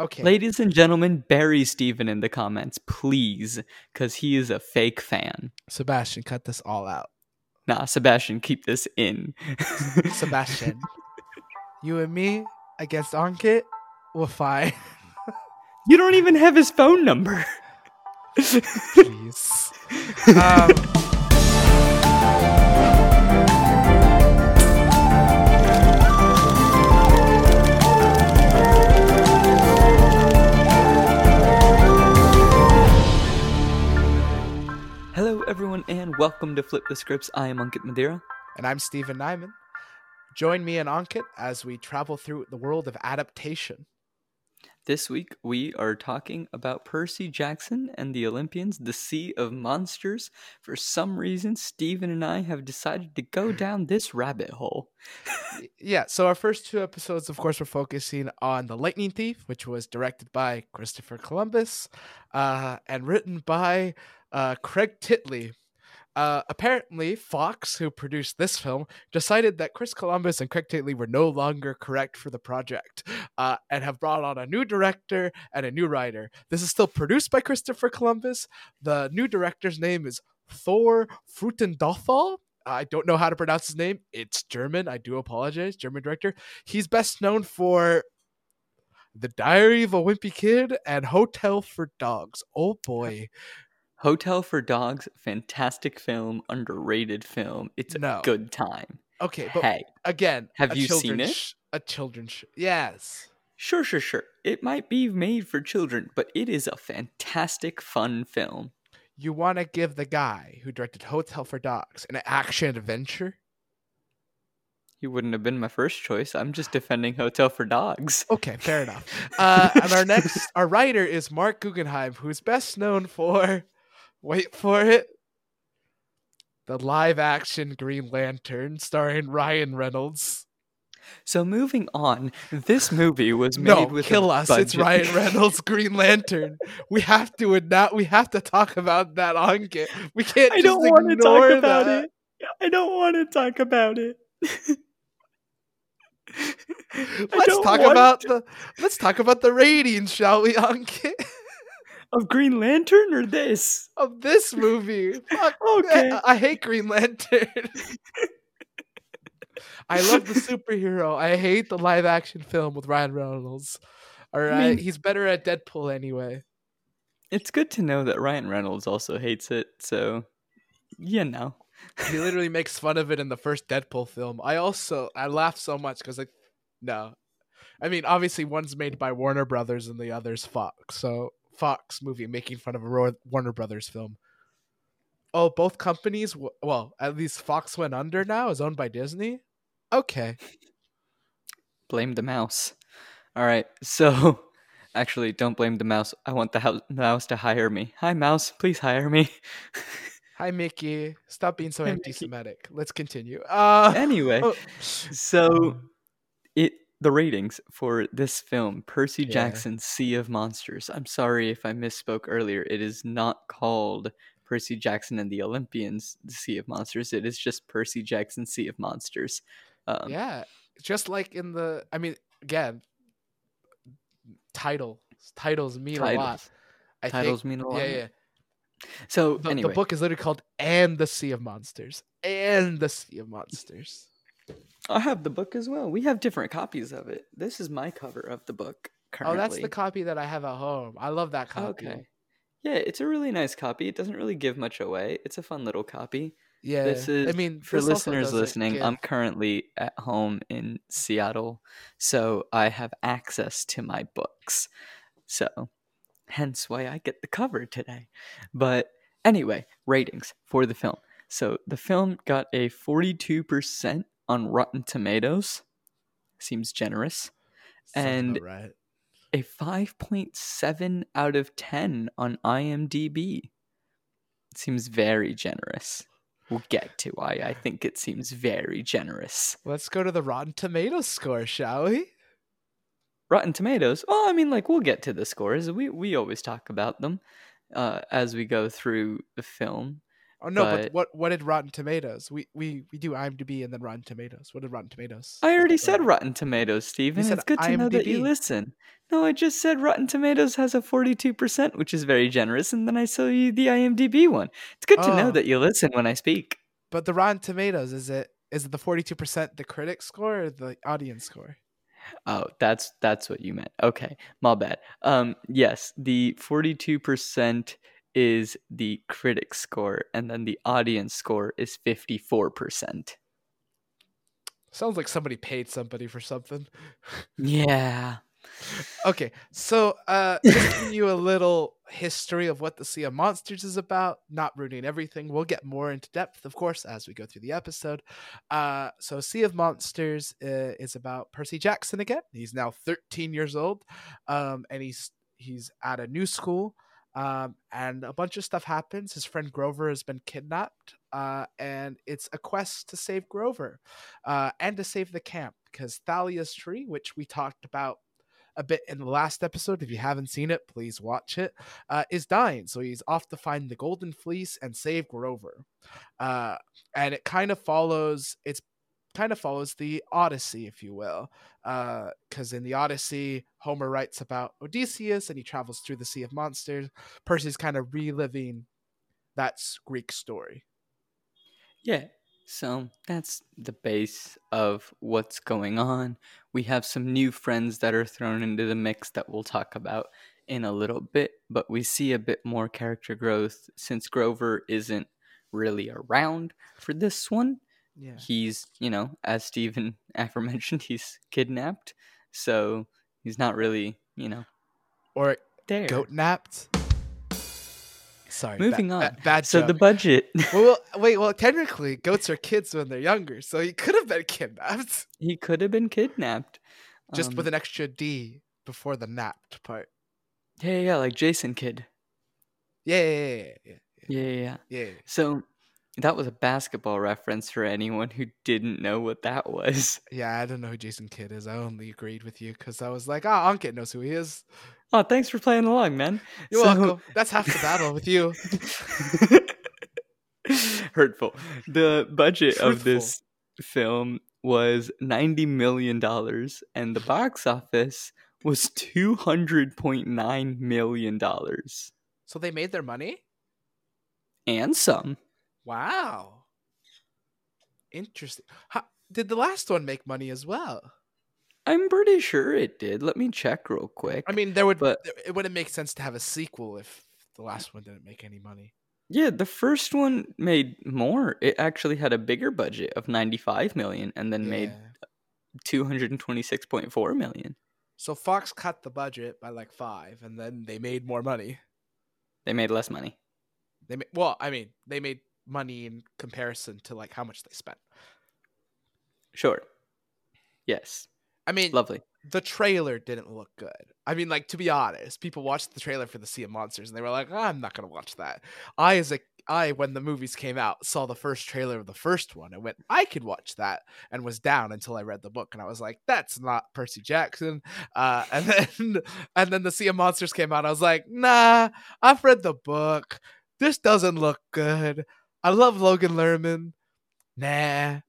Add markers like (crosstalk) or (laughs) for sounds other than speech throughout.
Okay. Ladies and gentlemen, bury Steven in the comments, please, because he is a fake fan. Sebastien, cut this all out. Nah, Sebastien, keep this in. (laughs) Sebastien, you and me against Ankit, we're fine. (laughs) you don't even have his phone number. Please. Um, everyone, and welcome to Flip the Scripts. I am Ankit Madhira. and I'm Stephen Nieman. Join me and Ankit as we travel through the world of adaptation. This week, we are talking about Percy Jackson and the Olympians, the Sea of Monsters. For some reason, Steven and I have decided to go down this rabbit hole. Yeah, so our first two episodes, of course, were focusing on The Lightning Thief, which was directed by Christopher Columbus uh, and written by uh, Craig Titley. Uh, apparently, Fox, who produced this film, decided that Chris Columbus and Craig Titley were no longer correct for the project uh, and have brought on a new director and a new writer. This is still produced by Christopher Columbus. The new director's name is Thor Frutendothal. I don't know how to pronounce his name. It's German. I do apologize. German director. He's best known for The Diary of a Wimpy Kid and Hotel for Dogs. Oh boy. Hotel for Dogs, fantastic film, underrated film. It's a No. good time. Okay, but hey, again, have a you seen it? sh- a children's sh- yes. sure, sure, sure. It might be made for children, but it is a fantastic, fun film. You want to give the guy who directed Hotel for Dogs an action adventure? He wouldn't have been my first choice. I'm just defending Hotel for Dogs. Okay, fair enough. (laughs) Uh, and our next, our writer is Marc Guggenheim, who's best known for, wait for it, the live action Green Lantern starring Ryan Reynolds. So moving on, this movie was made No, with kill us! It's Ryan (laughs) Reynolds Green Lantern. We have to not. We have to talk about that on. We can't. I don't want to talk about it. (laughs) I don't want to talk about it. Let's talk about to- the. Let's talk about the ratings, shall we, Ankit? Of Green Lantern or this. of this movie. Fuck. (laughs) Okay. I, I hate Green Lantern. (laughs) I love the superhero. I hate the live action film with Ryan Reynolds. All right, mean- he's better at Deadpool anyway. It's good to know that Ryan Reynolds also hates it, so you know. He literally (laughs) makes fun of it in the first Deadpool film. I also I laugh so much because like, no, I mean obviously one's made by Warner Brothers and the other's Fox. So Fox movie making fun of a Warner Brothers film. Oh, both companies. Well, at least Fox went under now. Is owned by Disney. Okay. (laughs) Blame the mouse. All right, so (laughs) actually, don't blame the mouse. I want the house, mouse to hire me. Hi, mouse, please hire me. (laughs) Hi, Mickey. Stop being so Hi, anti-Semitic. Let's continue. Uh, anyway, oh. so the ratings for this film, Percy Yeah. Jackson's Sea of Monsters. I'm sorry if I misspoke earlier. It is not called Percy Jackson and the Olympians, the Sea of Monsters. It is just Percy Jackson, Sea of Monsters. Um, yeah, just like in the. I mean, again, title titles mean a lot. titles. I Titles think, mean a lot. Yeah, yeah. So The, anyway, the book is literally called "And the Sea of Monsters." And the Sea of Monsters. I have the book as well. We have different copies of it. This is my cover of the book. Currently. Oh, that's the copy that I have at home. I love that copy. Okay. Yeah, it's a really nice copy. It doesn't really give much away. It's a fun little copy. Yeah. This is I mean, for listeners listening. give- I'm currently at home in Seattle, so I have access to my books. So, hence why I get the cover today. But anyway, ratings for the film. So, the film got a 42% on Rotten Tomatoes. Seems generous. Sounds and- right. A 5.7 out of 10 on IMDb. Seems very generous. We'll get to why I think it seems very generous. Let's go to the Rotten Tomatoes score, shall we? Rotten Tomatoes. Well, I mean, like we'll get to the scores. We we always talk about them uh, as we go through the film. Oh no, but, But- what what did Rotten Tomatoes? We we we do IMDb and then Rotten Tomatoes. What did Rotten Tomatoes? I already said Rotten Tomatoes, Steven. It's good to know that you listen. No, I just said Rotten Tomatoes has a 42%, which is very generous, and then I saw you the IMDb one. It's good to know Oh. that you listen when I speak. But the Rotten Tomatoes is it is it the forty two percent the critic score or the audience score? Oh, that's that's what you meant. Okay, my bad. Um, yes, the forty-two percent is the critic score, and then the audience score is fifty-four percent. Sounds like somebody paid somebody for something. Yeah. (laughs) Okay, so uh, (laughs) just giving you a little history of what the Sea of Monsters is about, not ruining everything. We'll get more into depth, of course, as we go through the episode. Uh, so, Sea of Monsters uh, is about Percy Jackson again. He's now 13 years old, um, and he's he's at a new school, um, and a bunch of stuff happens. His friend Grover has been kidnapped, uh, and it's a quest to save Grover uh, and to save the camp because Thalia's tree, which we talked about a bit in the last episode. If you haven't seen it, please watch it. Uh, is dying, so he's off to find the Golden Fleece and save Grover. Uh, and it kind of follows. It's kind of follows the Odyssey, if you will, uh, because in the Odyssey, Homer writes about Odysseus and he travels through the Sea of Monsters. Percy's kind of reliving that Greek story. Yeah. So that's the base of what's going on. We have some new friends that are thrown into the mix that we'll talk about in a little bit, but we see a bit more character growth since Grover isn't really around for this one. Yeah. He's, you know, as Steven (laughs) aforementioned, he's kidnapped. So he's not really, you know, Or there. goat napped. Sorry. Moving ba- on. bad so joke. the budget. (laughs) well, well, wait. Well, technically, goats are kids when they're younger, so he could have been kidnapped, (laughs) he could have been kidnapped. just Um, with an extra D before the napped part. Yeah, yeah, like Jason Kidd. Yeah, yeah, yeah, yeah, Yeah, yeah, yeah. yeah. yeah. So that was a basketball reference for anyone who didn't know what that was. (laughs) Yeah, I don't know who Jason Kidd is. I only agreed with you because I was like, ah, Ankit knows who he is. Oh, thanks for playing along, man. You're So- welcome. (laughs) That's half the battle with you. (laughs) Hurtful. The budget of this film was $90 million, and the box office was $200.9 million. So they made their money. And some. Wow. Interesting. How, did the last one make money as well? I'm pretty sure it did. Let me check real quick. I mean, there would But- it wouldn't make sense to have a sequel if the last one didn't make any money. Yeah, the first one made more. It actually had a bigger budget of 95 million and then made 226.4 million. So Fox cut the budget by like five, and then they made more money. They made less money. They made, well, I mean, they made money in comparison to like how much they spent. Sure. Yes. I mean, Lovely. the trailer didn't look good. I mean, like to be honest, people watched the trailer for the Sea of Monsters and they were like, "Ah, "I'm not gonna watch that." I, as a I, when the movies came out, saw the first trailer of the first one and went, "I could watch that," and was down until I read the book and I was like, "That's not Percy Jackson." Uh, and (laughs) then and then the Sea of Monsters came out. I was like, "Nah, I've read the book. This doesn't look good. I love Logan Lerman. Nah,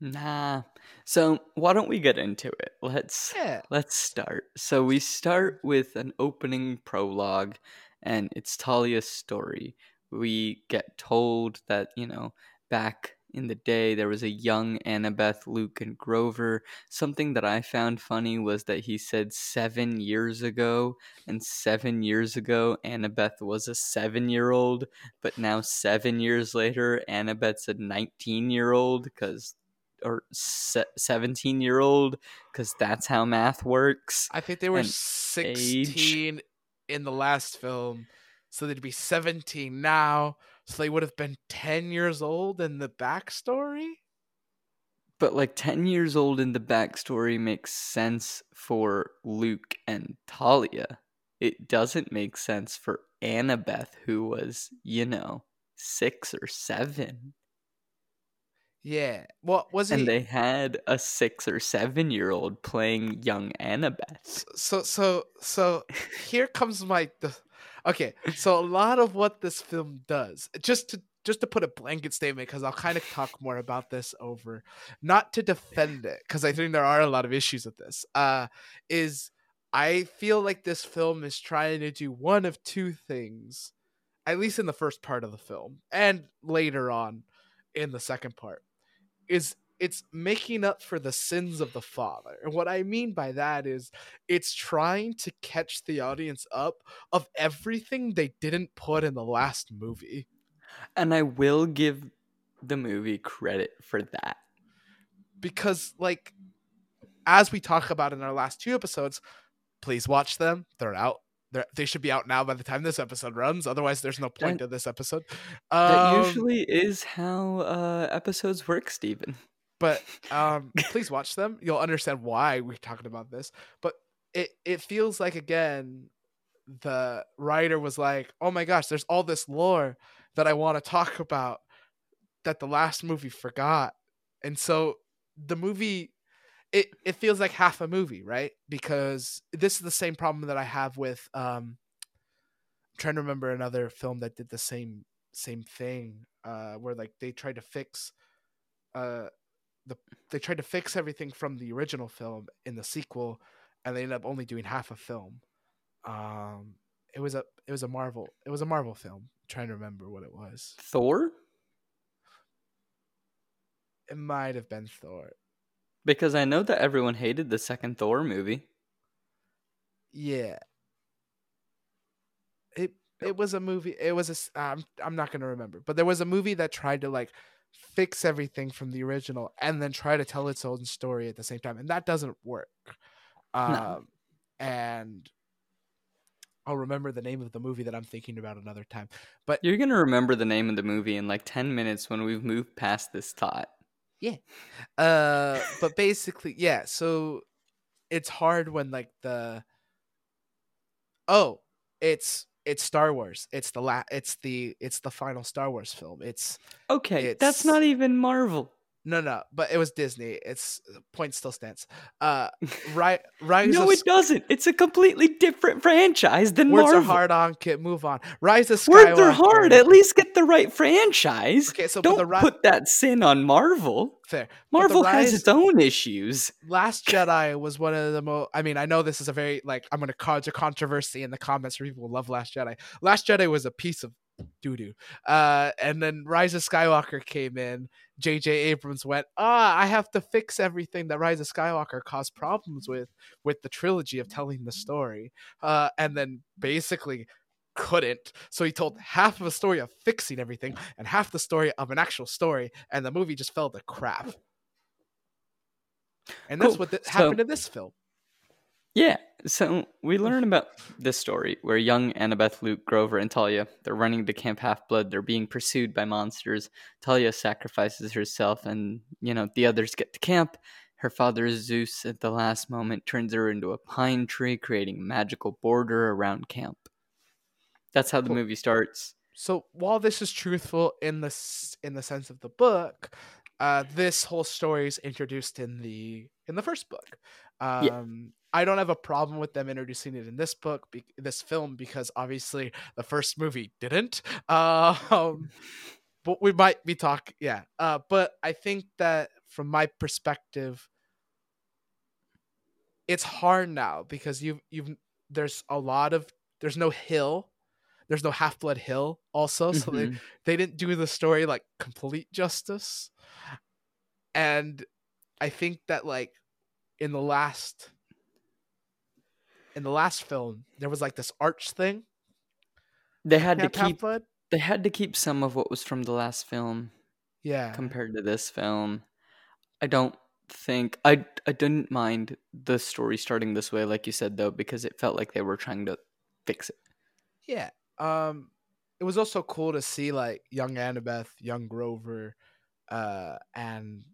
Nah. So, why don't we get into it? Let's yeah, let's start. So, we start with an opening prologue and it's Thalia's story. We get told that, you know, back in the day there was a young Annabeth, Luke, and Grover. Something that I found funny was that he said seven years ago, and seven years ago, Annabeth was a seven year old, but now seven years later, Annabeth's a 19 year old because. Or 17 year old, because that's how math works. I think they were and 16 in the last film, so they'd be 17 now. So they would have been 10 years old in the backstory. But like 10 years old in the backstory makes sense for Luke and Thalia. It doesn't make sense for Annabeth, who was, you know, six or seven. Yeah. Well, was it? And they had a six or seven year old playing young Annabeth. so so so here comes my. The, Okay, so a lot of what this film does, just to just to put a blanket statement, because I'll kind of talk more about this over, not to defend it, because I think there are a lot of issues with this. Uh, is I feel like this film is trying to do one of two things, at least in the first part of the film, and later on in the second part, is it's making up for the sins of the father. And what I mean by that is it's trying to catch the audience up of everything they didn't put in the last movie. And I will give the movie credit for that. Because like as we talk about in our last two episodes, please watch them. They're out. They're, they should be out now by the time this episode runs. Otherwise, there's no point And to this episode. That Um, usually is how uh, episodes work, Steven. But um please watch them. You'll understand why we're talking about this. But it it feels like again the writer was like oh my gosh there's all this lore that i want to talk about that the last movie forgot. And so the movie it it feels like half a movie right? Because this is the same problem that i have with um i'm trying to remember another film that did the same same thing uh where like they tried to fix uh the they tried to fix everything from the original film in the sequel and they ended up only doing half a film. Um it was a it was a marvel it was a marvel film. I'm trying to remember what it was. Thor? it might have been thor. Because I know that everyone hated the second Thor movie. yeah. It it was a movie it was a i'm, I'm not gonna remember but there was a movie that tried to like fix everything from the original and then try to tell its own story at the same time and that doesn't work um and i'll remember the name of the movie that i'm thinking about another time but You're going to remember the name of the movie in like 10 minutes when we've moved past this thought. Yeah. Uh but basically yeah so it's hard when like the oh it's it's star wars it's the la it's the it's the final star wars film it's Okay, It's- that's not even Marvel. No no but it was disney it's point still stands uh (laughs) right rise no, of it doesn't. It's a completely different franchise than words Marvel. are hard Ankit move on rise of Words are hard. At least get the right franchise. okay so Don't the ri- put that sin on Marvel. fair Marvel has its own issues. Last (laughs) Jedi was one of the most. I mean, I know this is a very like I'm going to cause a controversy in the comments for people love Last Jedi. Last Jedi was a piece of doo doo. Uh, and then Rise of Skywalker came in. J.J. Abrams went, ah, I have to fix everything that Rise of Skywalker caused problems with with the trilogy of telling the story. Uh, and then basically couldn't. So he told half of a story of fixing everything and half the story of an actual story, and the movie just fell to crap. And that's Cool. what th- So- happened in this film. Yeah, so we learn about this story where young Annabeth, Luke, Grover, and Thalia, they're running to Camp Half-Blood. They're being pursued by monsters. Thalia sacrifices herself and, you know, the others get to camp. Her father, Zeus, at the last moment turns her into a pine tree, creating a magical border around camp. That's how the movie starts. So while this is truthful in the in the sense of the book, uh, this whole story is introduced in the in the first book. Um, I don't have a problem with them introducing it in this book, be- this film, because obviously the first movie didn't. (laughs) Um, but we might be talking, yeah. Uh, but I think that from my perspective, it's hard now because you've you've there's a lot of there's no hill, there's no Half Blood Hill also, so they Mhm. they didn't do the story like complete justice and i think that like in the last in the last film there was like this arch thing They had to keep Half-Blood. they had to keep some of what was from the last film yeah compared to this film. I don't think I I didn't mind the story starting this way, like you said though, because it felt like they were trying to fix it. yeah um it was also cool to see like young annabeth young grover uh and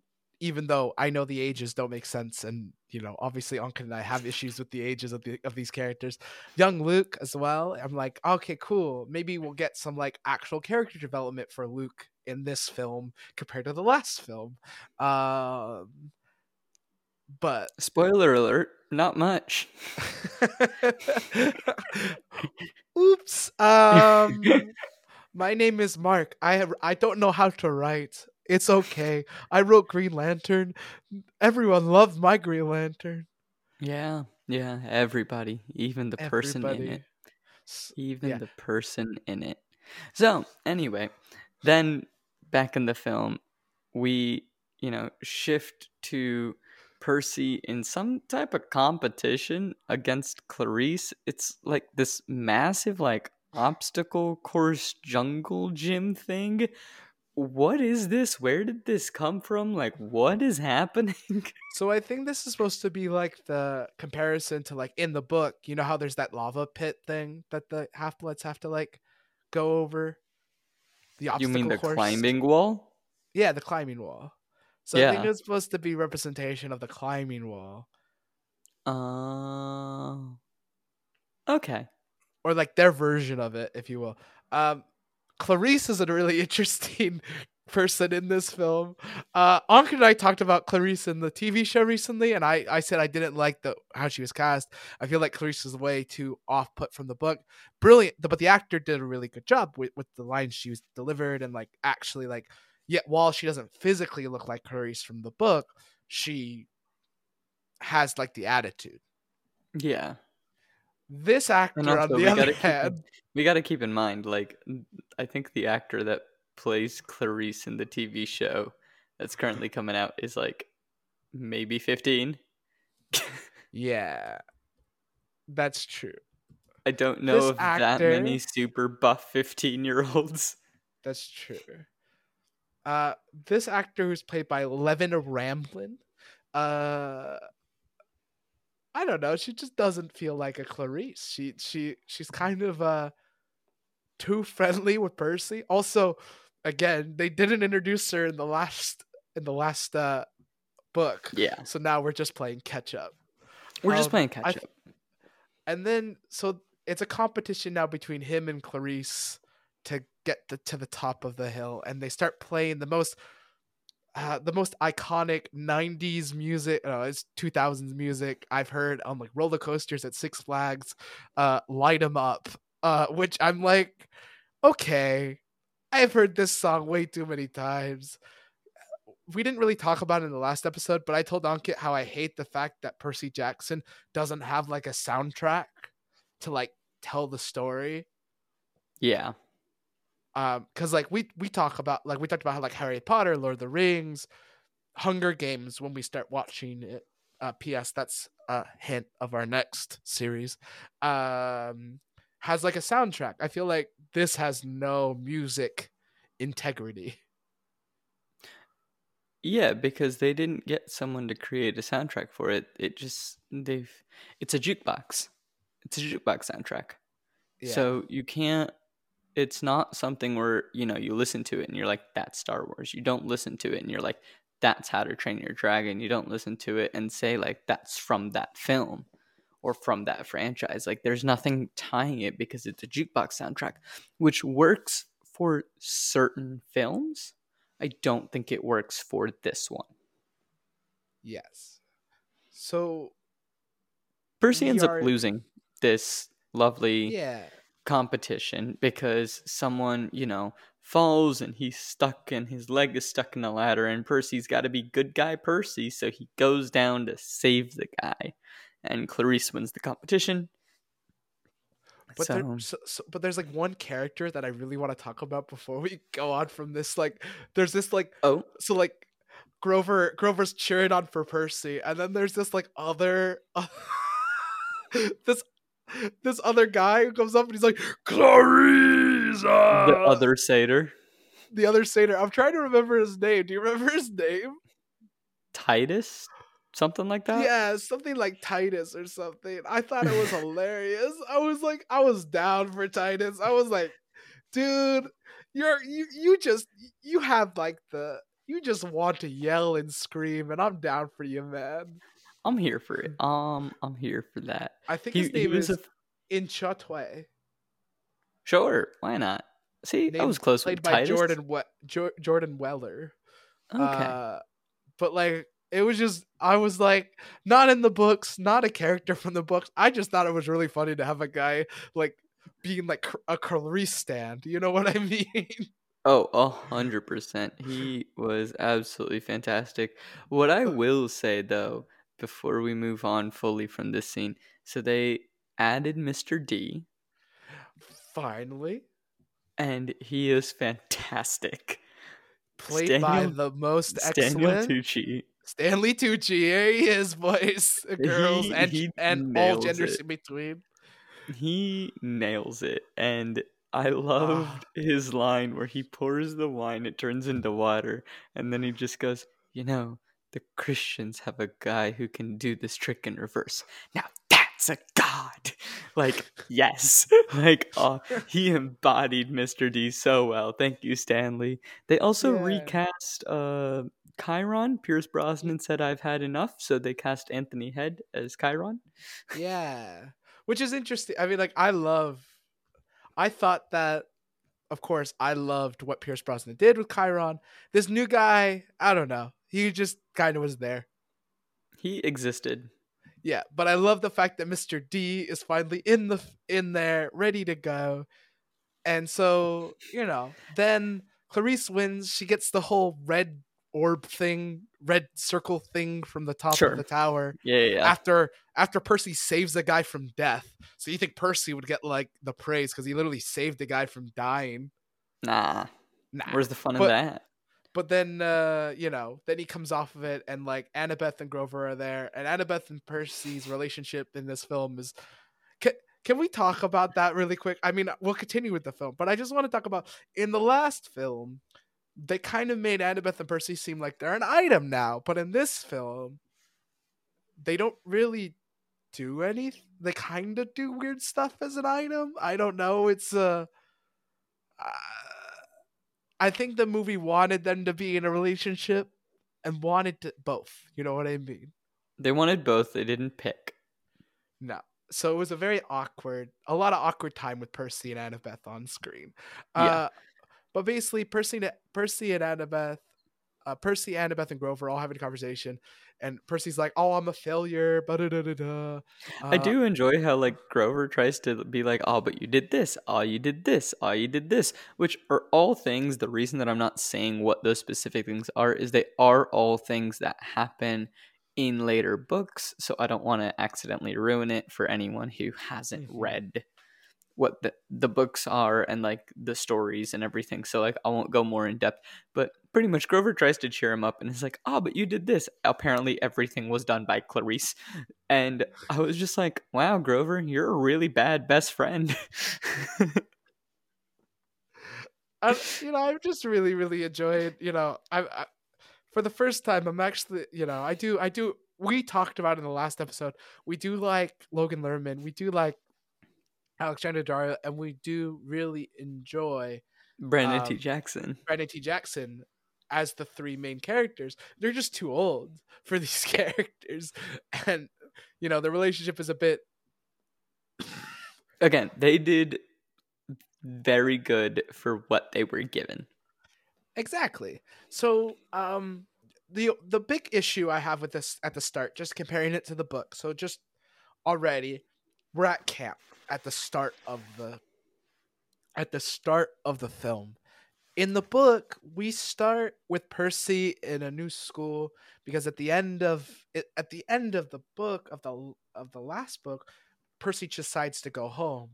even though i know the ages don't make sense and you know obviously ankit and i have issues with the ages of the of these characters young luke as well i'm like okay cool maybe we'll get some like actual character development for luke in this film compared to the last film um but Spoiler alert, not much. (laughs) Oops. Um, my name is Mark. I have, I don't know how to write. It's okay. I wrote Green Lantern. Everyone loved my Green Lantern. Yeah, yeah, everybody, even the person in it. Even Yeah. the person in it. So, anyway, then back in the film, we, you know, shift to Percy in some type of competition against Clarisse. It's like this massive, like, obstacle course jungle gym thing. What is this? Where did this come from? Like, what is (laughs) happening? So I think this is supposed to be like the comparison to like in the book. You know how there's that lava pit thing that the half bloods have to like go over. The obstacle you mean the course. climbing wall? Yeah, the climbing wall. So I think it's supposed to be representation of the climbing wall, Uh, okay. or like their version of it, if you will. Um, Clarisse is a really (laughs) interesting person in this film. Uh, and I talked about Clarisse in the TV show recently, and I, I said I didn't like the how she was cast. I feel like Clarisse is way too off put from the book. Brilliant, but the actor did a really good job with, with the lines she was delivered and like actually like. Yet while she doesn't physically look like Clarisse from the book, she has like the attitude. Yeah. This actor, And on the we other keep hand, in, we gotta keep in mind, like, I think the actor that plays Clarisse in the TV show that's currently coming out is like maybe 15. (laughs) yeah, that's true. I don't know This of that many super buff 15 year olds. (laughs) That's true. Uh, this actor who's played by Leven Rambin, uh, I don't know. She just doesn't feel like a Clarisse. She she she's kind of uh too friendly with Percy. Also, again, they didn't introduce her in the last in the last uh book, Yeah. so now we're just playing catch up. We're just Um, playing I catch th- up. and then so it's a competition now between him and Clarisse to get the, to the top of the hill, and they start playing the most. Uh, the most iconic 90s music no it's 2000s music i've heard on like roller coasters at six flags uh light 'em up uh which i'm like okay i've heard this song way too many times. We didn't really talk about it in the last episode but i told ankit how i hate the fact that percy jackson doesn't have like a soundtrack to like tell the story. Yeah. um because like we we talk about like we talked about how like harry potter lord of the rings hunger games when we start watching it. Uh ps that's a hint of our next series. Um has like a soundtrack i feel like this has no music integrity Yeah, because they didn't get someone to create a soundtrack for it. It just they've it's a jukebox. It's a jukebox soundtrack. Yeah. So you can't it's not something where, you know, you listen to it and you're like, that's Star Wars. You don't listen to it and you're like, that's how to train your dragon. You don't listen to it and say like that's from that film or from that franchise. Like there's nothing tying it because it's a jukebox soundtrack, which works for certain films. I don't think it works for this one. yes so Percy ends are- up losing this lovely yeah competition because someone, you know, falls and he's stuck and his leg is stuck in the ladder and Percy's got to be good guy Percy, so he goes down to save the guy. And Clarisse wins the competition. But so, there, so, so, but there's like one character that I really want to talk about before we (laughs) go on from this. Like, there's this like oh, so like Grover Grover's cheering on for Percy, and then there's this like other (laughs) this this other guy who comes up and he's like Clarisse, the uh," other satyr, the other satyr. I'm trying to remember his name. Do you remember his name? Titus, something like that. Yeah, something like Titus or something. I thought it was hilarious. I was like, I was down for Titus. I was like, dude, you're you you just you have like the you just want to yell and scream, and I'm down for you, man. I'm here for it. Um, I'm here for that. I think He, his name is a In sure. Why not? See, I was close played with by Titus. Jordan we- jo- Jordan Weller. Okay. Uh, but like it was just I was like not in the books, not a character from the books. I just thought it was really funny to have a guy like being like a Clarisse stand. You know what I (laughs) mean? Oh, a hundred percent. He was absolutely fantastic. What I will say though, before we move on fully from this scene, so they added Mr. D, Finally, and he is fantastic. played by the most excellent Daniel Tucci. Stanley Tucci. Here he is, boys, (laughs) girls, He- and he and all genders it. in between. He nails it, and I Ah. loved his line where he pours the wine, it turns into water, and then he just goes, "You know, the Christians have a guy who can do this trick in reverse. Now that's a god." (laughs) Like, yes, (laughs) like, oh, he embodied Mr. D so well. Thank you, Stanley. They also Yeah. recast uh Chiron. Pierce Brosnan said, "I've had enough," so they cast Anthony Head as Chiron. Yeah. Which is interesting. I mean, like, I love. I thought that, of course, I loved what Pierce Brosnan did with Chiron. This new guy, I don't know. He just kind of was there. He existed. Yeah, but I love the fact that Mr. D is finally in the in there, ready to go. And so, you know, then Clarisse wins. She gets the whole red orb thing, red circle thing from the top Sure. of the tower. Yeah, yeah, yeah. after after Percy saves the guy from death. So you think Percy would get like the praise because he literally saved the guy from dying? Nah. Nah. Where's the fun But- in that? But then uh, you know, then he comes off of it and like Annabeth and Grover are there, and Annabeth and Percy's relationship in this film is can, can we talk about that really quick? I mean, we'll continue with the film, but I just want to talk about in the last film, they kind of made Annabeth and Percy seem like they're an item now, but in this film, they don't really do any. They kind of do weird stuff as an item. I don't know. It's uh, uh, I think the movie wanted them to be in a relationship and wanted to, both. You know what I mean? They wanted both. They didn't pick. No. So it was a very awkward, a lot of awkward time with Percy and Annabeth on screen. Yeah. Uh, but basically, Percy, and- Percy and Annabeth, uh, Percy, Annabeth, and Grover all having a conversation, and Percy's like, "Oh, I'm a failure." Da. I do enjoy how like Grover tries to be like, "Oh, but you did this. Oh, you did this. Oh, you did this," which are all things. The reason that I'm not saying what those specific things are is they are all things that happen in later books. So I don't want to accidentally ruin it for anyone who hasn't Mhm. read what the the books are and like the stories and everything. So like I won't go more in depth, but pretty much Grover tries to cheer him up and is like, "Oh, but you did this." Apparently everything was done by Clarisse. (laughs) And I was just like, "Wow, Grover, you're a really bad best friend." (laughs) I, you know, I've just really, really enjoyed. You know, I, I for the first time, I'm actually, you know, I do, I do. We talked about in the last episode. We do like Logan Lerman. We do like Alexandra Daddario, and we do really enjoy Brandon T. Um, Jackson. Brandon T. Jackson as the three main characters. They're just too old (laughs) for these (laughs) characters, and you know, the relationship is a bit. (laughs) Again, they did very good for what they were given. Exactly. So, um, the the big issue I have with this at the start, just comparing it to the book. So, just already, we're at camp at the start of the at the start of the film. In the book, we start with Percy in a new school because at the end of at the end of the book of the of the last book, Percy decides to go home.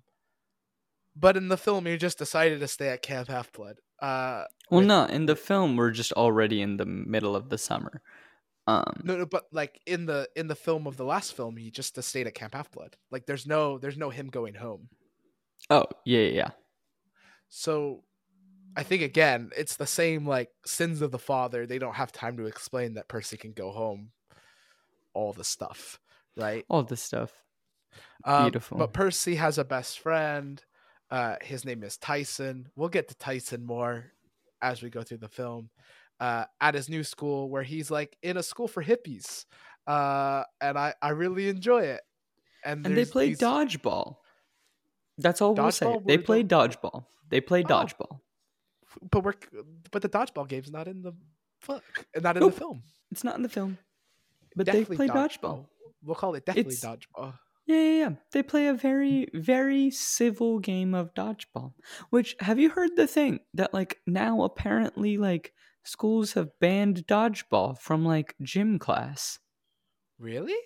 But in the film, he just decided to stay at Camp Half Blood. Uh, Well, with- no, in the film, we're just already in the middle of the summer. Um, No, no, but like in the in the film of the last film, he just stayed at Camp Half Blood. Like there's no there's no him going home. oh, yeah, yeah, yeah. So I think again, it's the same like sins of the father. They don't have time to explain that Percy can go home. All the stuff, right? All the stuff. Um, Beautiful. But Percy has a best friend. Uh, his name is Tyson. We'll get to Tyson more as we go through the film. Uh, at his new school, where he's like in a school for hippies, uh, and I I really enjoy it. And, And they play these- dodgeball. That's all we'll say. They play the- dodgeball. They play Oh. dodgeball. but we're but the dodgeball game's not in the book, not in Nope. the film. It's not in the film, but Definitely they play dodgeball. We'll call it definitely It's- dodgeball. Yeah, yeah, yeah. They play a very, very civil game of dodgeball. Which have you heard the thing that like now apparently like schools have banned dodgeball from like gym class? Really?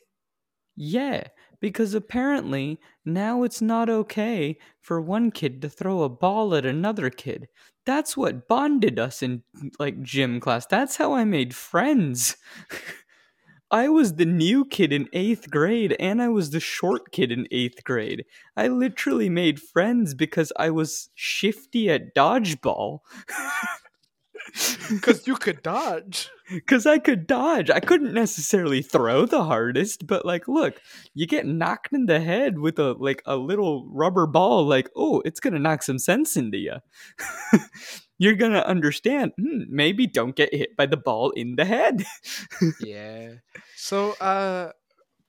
Yeah, because apparently now it's not okay for one kid to throw a ball at another kid. That's what bonded us in like gym class. That's how I made friends. (laughs) I was the new kid in eighth grade and I was the short kid in eighth grade. I literally made friends because I was shifty at dodgeball. (laughs) (laughs) Because you could dodge. Because I could dodge. I couldn't necessarily throw the hardest, but like, look, you get knocked in the head with a like a little rubber ball. Like, oh, it's gonna knock some sense into you. (laughs) You're gonna understand. Hmm, maybe don't get hit by the ball in the head. (laughs) yeah. So, uh,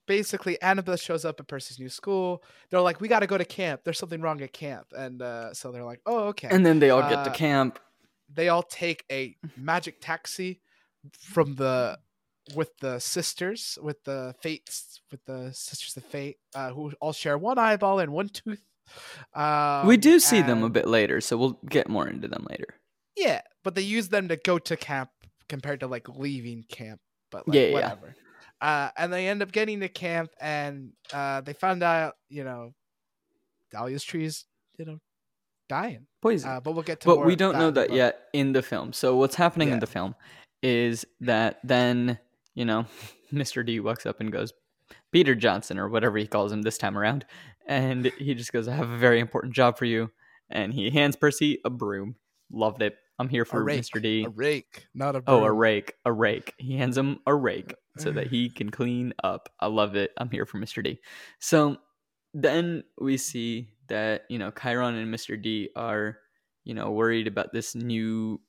basically, Annabeth shows up at Percy's new school. They're like, "We got to go to camp. There's something wrong at camp," and uh, so they're like, "Oh, okay." and then they all get to Uh, camp. They all take a magic taxi from the with the sisters with the fates with the sisters of fate uh, who all share one eyeball and one tooth um, we do see them a bit later, so we'll get more into them later. yeah but they use them to go to camp compared to like leaving camp but like, Yeah, yeah. whatever uh, and they end up getting to camp and uh, they found out you know thalia's trees you know dying Poison. uh, but we'll get to but more we don't know that book. yet in the film. So what's happening Yeah. in the film is that then you know (laughs) Mr. D walks up and goes, Peter Johnson or whatever he calls him this time around, and he just goes, "I have a very important job for you," and he hands Percy a broom. Loved it. I'm here for rake, Mr. D. a rake not a Oh, a rake, a rake. He hands him a rake so that he can clean up. I love it. I'm here for Mr. D. So then we see that, you know, Chiron and Mr. D are, you know, worried about this new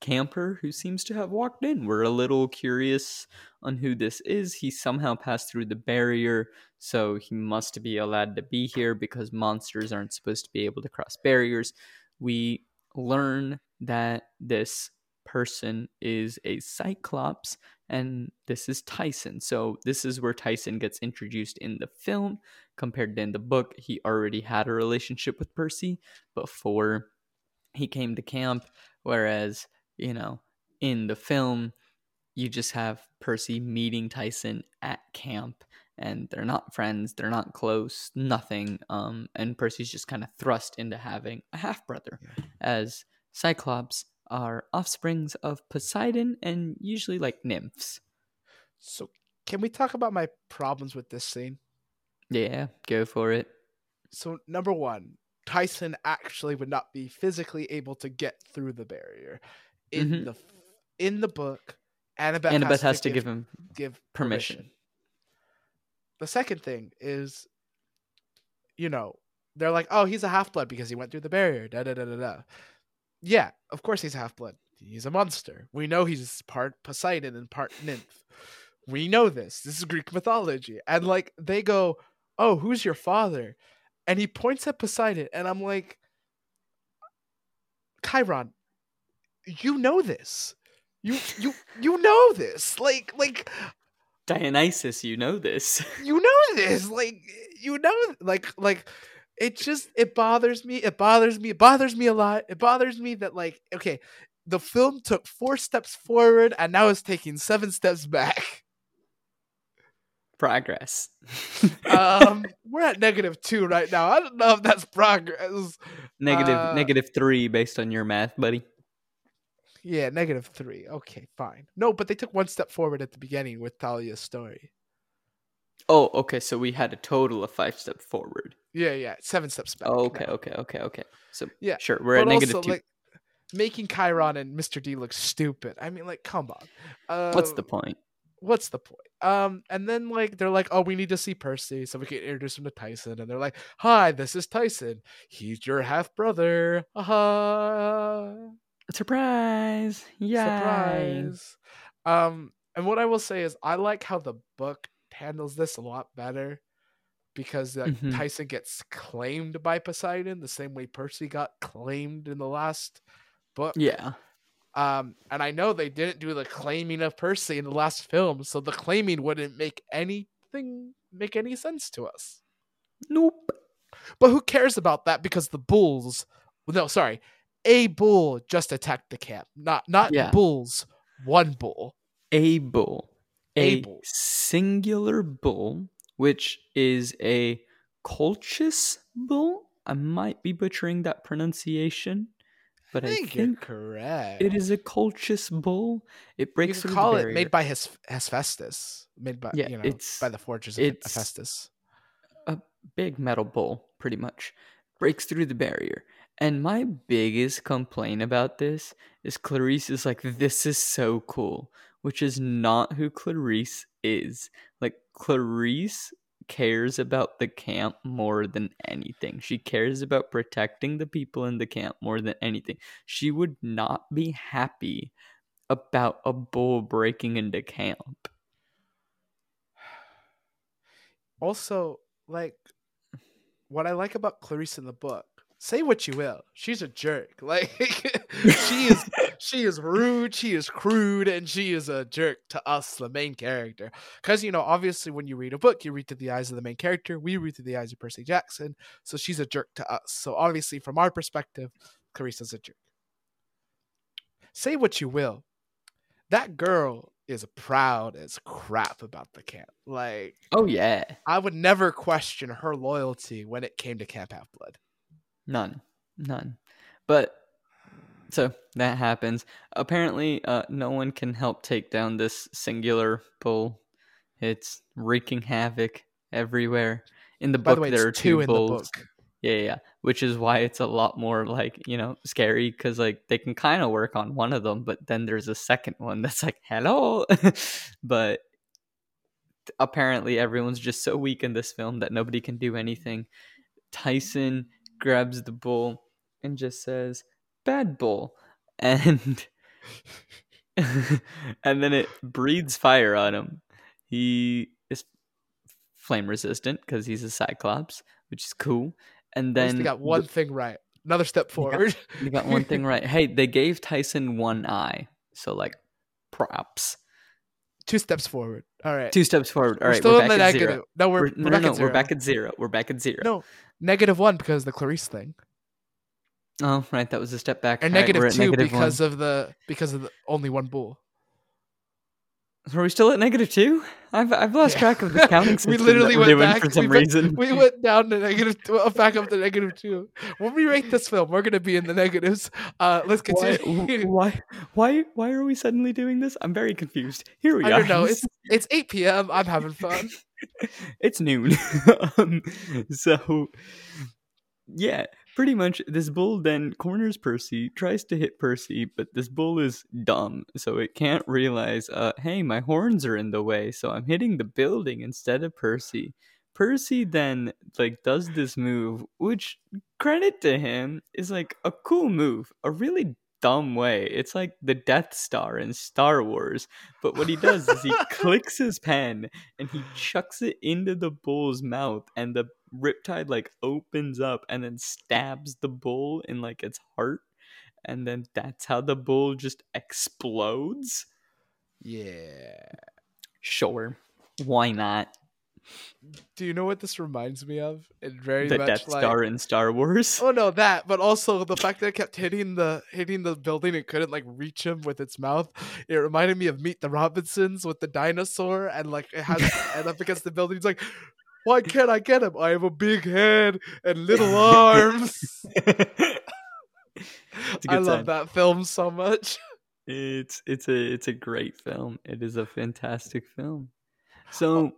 camper who seems to have walked in. We're a little curious on who this is. He somehow passed through the barrier, so he must be allowed to be here because monsters aren't supposed to be able to cross barriers. We learn that this person is a cyclops and this is Tyson. So this is where Tyson gets introduced in the film compared to in the book. He already had a relationship with Percy before he came to camp whereas, you know, in the film you just have Percy meeting Tyson at camp and they're not friends, they're not close, nothing. Um and Percy's just kind of thrust into having a half brother Yeah. as Cyclops are offsprings of Poseidon and usually like nymphs. So, can we talk about my problems with this scene? Yeah, go for it. So, number one, Tyson actually would not be physically able to get through the barrier. In Mhm. the in the book, Annabeth, Annabeth has to give him give permission. The second thing is, you know, they're like, oh, he's a half blood because he went through the barrier. Da da da da da. Yeah, of course he's half blood. He's a monster. We know he's part Poseidon and part nymph. We know this. This is Greek mythology. And like they go, "Oh, who's your father?" And he points at Poseidon, and I'm like, Chiron, you know this. You you you know this. Like like Dionysus, you know this. (laughs) you know this like you know like like it just it bothers me it bothers me it bothers me a lot it bothers me that like okay the film took four steps forward and now it's taking seven steps back Progress. um (laughs) we're at negative two right now i don't know if that's progress negative uh, negative 3 based on your math, buddy. yeah negative three okay fine no but they took one step forward at the beginning with thalia's story Oh, okay, so we had a total of 5 step forward. yeah yeah seven steps back Oh, okay, now. okay, okay, okay. So Yeah, sure, we're at negative also 2. like making chiron and mr d look stupid i mean like come on uh, What's the point? What's the point? Um, and then like they're like, oh, we need to see Percy so we can introduce him to Tyson, and they're like, hi, this is Tyson. He's your half brother. Aha! Surprise! Yeah. Surprise. Um, and what I will say is, I like how the book handles this a lot better because like, Mhm. Tyson gets claimed by Poseidon the same way Percy got claimed in the last book. Yeah. Um, and I know they didn't do the claiming of Percy in the last film, so the claiming wouldn't make anything make any sense to us. Nope. But who cares about that? Because the bulls, no, sorry, a bull just attacked the camp. Not not Yeah. bulls. One bull. A bull. A A, bull. singular bull, which is a Colchis bull. I might be butchering that pronunciation, but I I think, think, you're correct. it is a Colchis bull. It You breaks could through call the it barrier. made by his Hephaestus. Made by Yeah, you know it's- by the forges of it's- Hephaestus. a big metal bull, pretty much, breaks through the barrier. And my biggest complaint about this is Clarisse is like, this is so cool, which is not who Clarisse is. Like, Clarisse cares about the camp more than anything. She cares about protecting the people in the camp more than anything. She would not be happy about a bull breaking into camp. (sighs) Also, like what I like about Clarisse in the book, say what you will, she's a jerk. (laughs) Like she is (laughs) she is rude, she is crude, and she is a jerk to us, the main character. Because you know, obviously when you read a book, you read through the eyes of the main character. We read through the eyes of Percy Jackson. So she's a jerk to us. So obviously, from our perspective, Clarisse's a jerk. Say what you will. That girl is proud as crap about the camp. Like Oh, yeah. I would never question her loyalty when it came to Camp Half Blood. None. None. But so that happens. Apparently, uh, no one can help take down this singular bull. It's wreaking havoc everywhere. In the By book, the way, there are two two bulls. the book. Yeah, yeah, yeah. Which is why it's a lot more like, you know, scary because like they can kind of work on one of them, but then there's a second one that's like, hello. (laughs) but apparently everyone's just so weak in this film that nobody can do anything. Tyson grabs the bull and just says, bad bull. And (laughs) and then it breathes fire on him. He is flame resistant because he's a cyclops, which is cool. And then they got the- one thing right. Another step forward. you got one thing right. (laughs) Hey, they gave Tyson one eye, so like props. Two steps forward. All right. Two steps forward. All we're right, still we're in the at negative. zero. No, we're, We're, we're, no, back no, at zero. we're back at zero. We're back at zero. No, negative one because of the Clarisse thing, Oh, right, that was a step back. and negative we're at two negative one. because of the because of the only one bull. Are we still at negative two? I've I've lost Yeah. track of the counting (laughs) system we literally went back for some we went, reason. We went down to negative, two, uh, back up to negative two. When we rate this film, we're gonna be in the negatives. Uh, let's continue. why why why are we suddenly doing this? I'm very confused. Here we I are. don't know. It's (laughs) it's eight p.m. I'm having fun. (laughs) it's noon. um, so, yeah, pretty much this bull then corners Percy, tries to hit Percy, but this bull is dumb, so it can't realize, uh, hey, my horns are in the way, so I'm hitting the building instead of Percy. Percy then like does this move, which credit to him is like a cool move, a really dumb way. It's like the Death Star in Star Wars, but what he does is he (laughs) clicks his pen and he chucks it into the bull's mouth and the riptide like opens up and then stabs the bull in like its heart and then that's how the bull just explodes Yeah. sure why not Do you know what this reminds me of? It very the much death like. star in star wars Oh no, that, but also the fact that it kept hitting the hitting the building and couldn't like reach him with its mouth. It reminded me of Meet the Robinsons with the dinosaur and like it has and up against the building. He's like, "Why can't I get him? I have a big head and little arms." (laughs) I good love that film so much. It's it's a it's a great film. It is a fantastic film. (sighs) So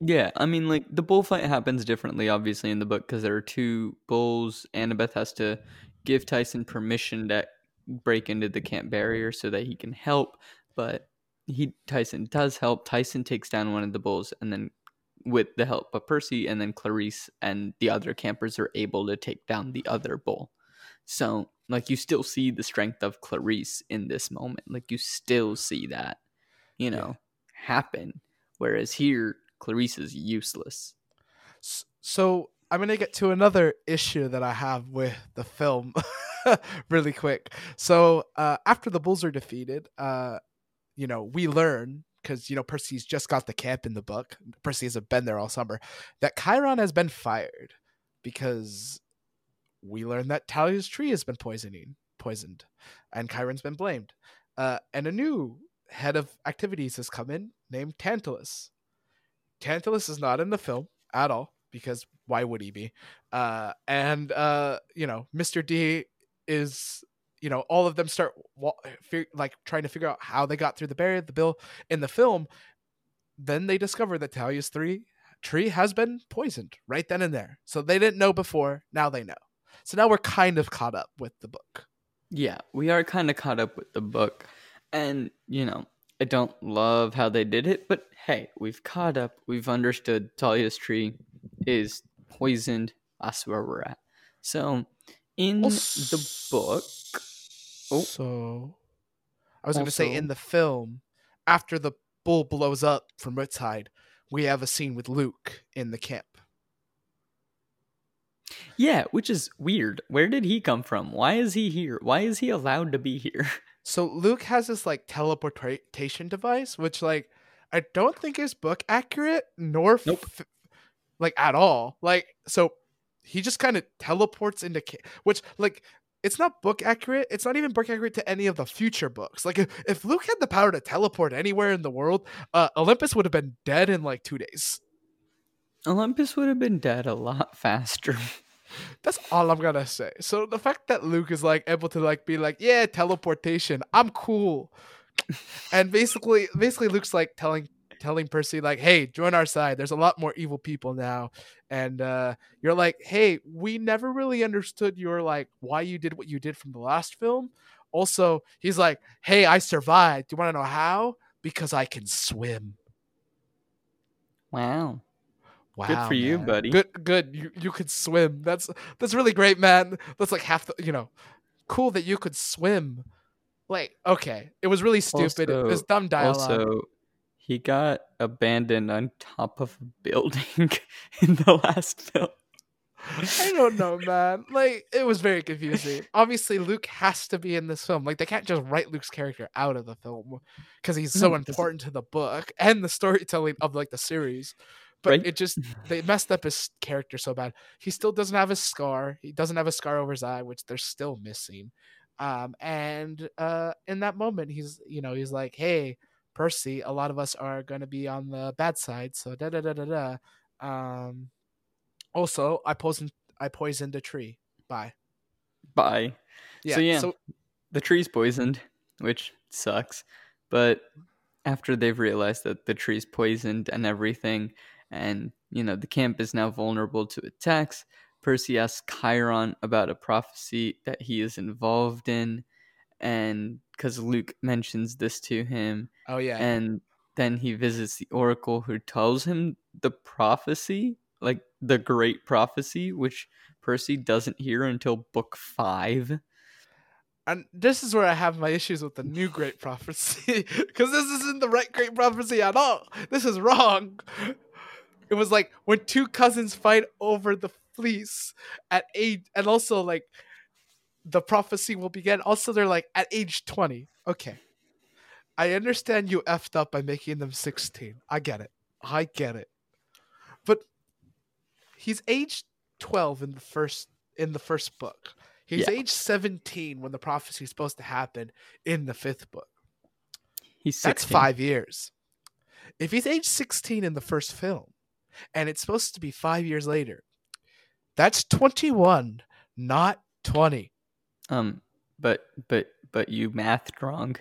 yeah, I mean like the bullfight happens differently obviously in the book because there are two bulls. Annabeth has to give Tyson permission to break into the camp barrier so that he can help, but he Tyson does help. Tyson takes down one of the bulls and then with the help of Percy and then Clarisse and the other campers are able to take down the other bull. So, like, you still see the strength of Clarisse in this moment. Like, you still see that, you know, happen. Whereas here, Clarisse is useless. So I'm gonna get to another issue that I have with the film, (laughs) really quick. So uh, after the Bulls are defeated, uh, you know, we learn because you know Percy's just got the camp in the book. Percy hasn't been there all summer. That Chiron has been fired because we learned that Thalia's tree has been poisoning poisoned, and Chiron's been blamed. Uh, and a new head of activities has come in named Tantalus. Tantalus is not in the film at all because why would he be? Uh, and uh, you know, Mr. D is you know all of them start like trying to figure out how they got through the barrier the bill in the film. Then they discover that thalia's three tree has been poisoned right then and there. So they didn't know before. Now they know. So now we're kind of caught up with the book. Yeah we are kind of caught up with the book. And you know i don't love how they did it but hey we've caught up. We've understood thalia's tree is poisoned. That's where we're at. So in the book Oh. So I was going to say in the film, after the bull blows up from Woodside, we have a scene with Luke in the camp. Yeah, which is weird. Where did he come from? Why is he here? Why is he allowed to be here? (laughs) So Luke has this like teleportation device, which like I don't think is book accurate nor nope. f- like at all. Like so he just kind of teleports into ca- which like it's not book accurate. It's not even book accurate to any of the future books. Like if, if Luke had the power to teleport anywhere in the world, uh, Olympus would have been dead in like two days. Olympus would have been dead a lot (laughs) faster. That's all I'm gonna say. So the fact that Luke is like able to like be like, yeah, teleportation, I'm cool. and basically basically Luke's like telling telling Percy like, "Hey, join our side. There's a lot more evil people now." And uh, you're like, "Hey, we never really understood your like why you did what you did from the last film." Also, he's like, "Hey, I survived. Do you want to know how? Because I can swim." Wow. Wow. Good for man. you, buddy. Good good. You you could swim. That's that's really great, man. That's like half the, you know, cool that you could swim. Like, okay. It was really stupid. Also, it was dumb dialogue. Also, he got abandoned on top of a building (laughs) in the last film. I don't know, man. Like it was very confusing. Obviously, Luke has to be in this film. Like they can't just write Luke's character out of the film because he's so important to the book and the storytelling of like the series. But right? it just (laughs) they messed up his character so bad. He still doesn't have a scar. He doesn't have a scar over his eye, which they're still missing. Um, and uh, in that moment, he's you know he's like, hey Percy, a lot of us are going to be on the bad side. So da da da da da. Um, also, I poisoned I poisoned a tree. Bye. Bye. Yeah. So yeah, so, the tree's poisoned, which sucks. But after they've realized that the tree's poisoned and everything, and you know the camp is now vulnerable to attacks, Percy asks Chiron about a prophecy that he is involved in, and because Luke mentions this to him. Oh yeah. And then he visits the oracle who tells him the prophecy, like the great prophecy, which Percy doesn't hear until book five. And this is where I have my issues with the new great prophecy. (laughs) Because this isn't the right great prophecy at all. This is wrong. It was like when two cousins fight over the fleece at eight, and also like the prophecy will begin. Also, they're like at age 20. Okay. I understand you effed up by making them 16. I get it. I get it. But he's age 12 in the first in the first book. He's yeah. age 17 when the prophecy is supposed to happen in the fifth book. He's 16. That's 5 years. If he's age 16 in the first film and it's supposed to be 5 years later, that's 21, not 20. Um, but but but you mathed wrong.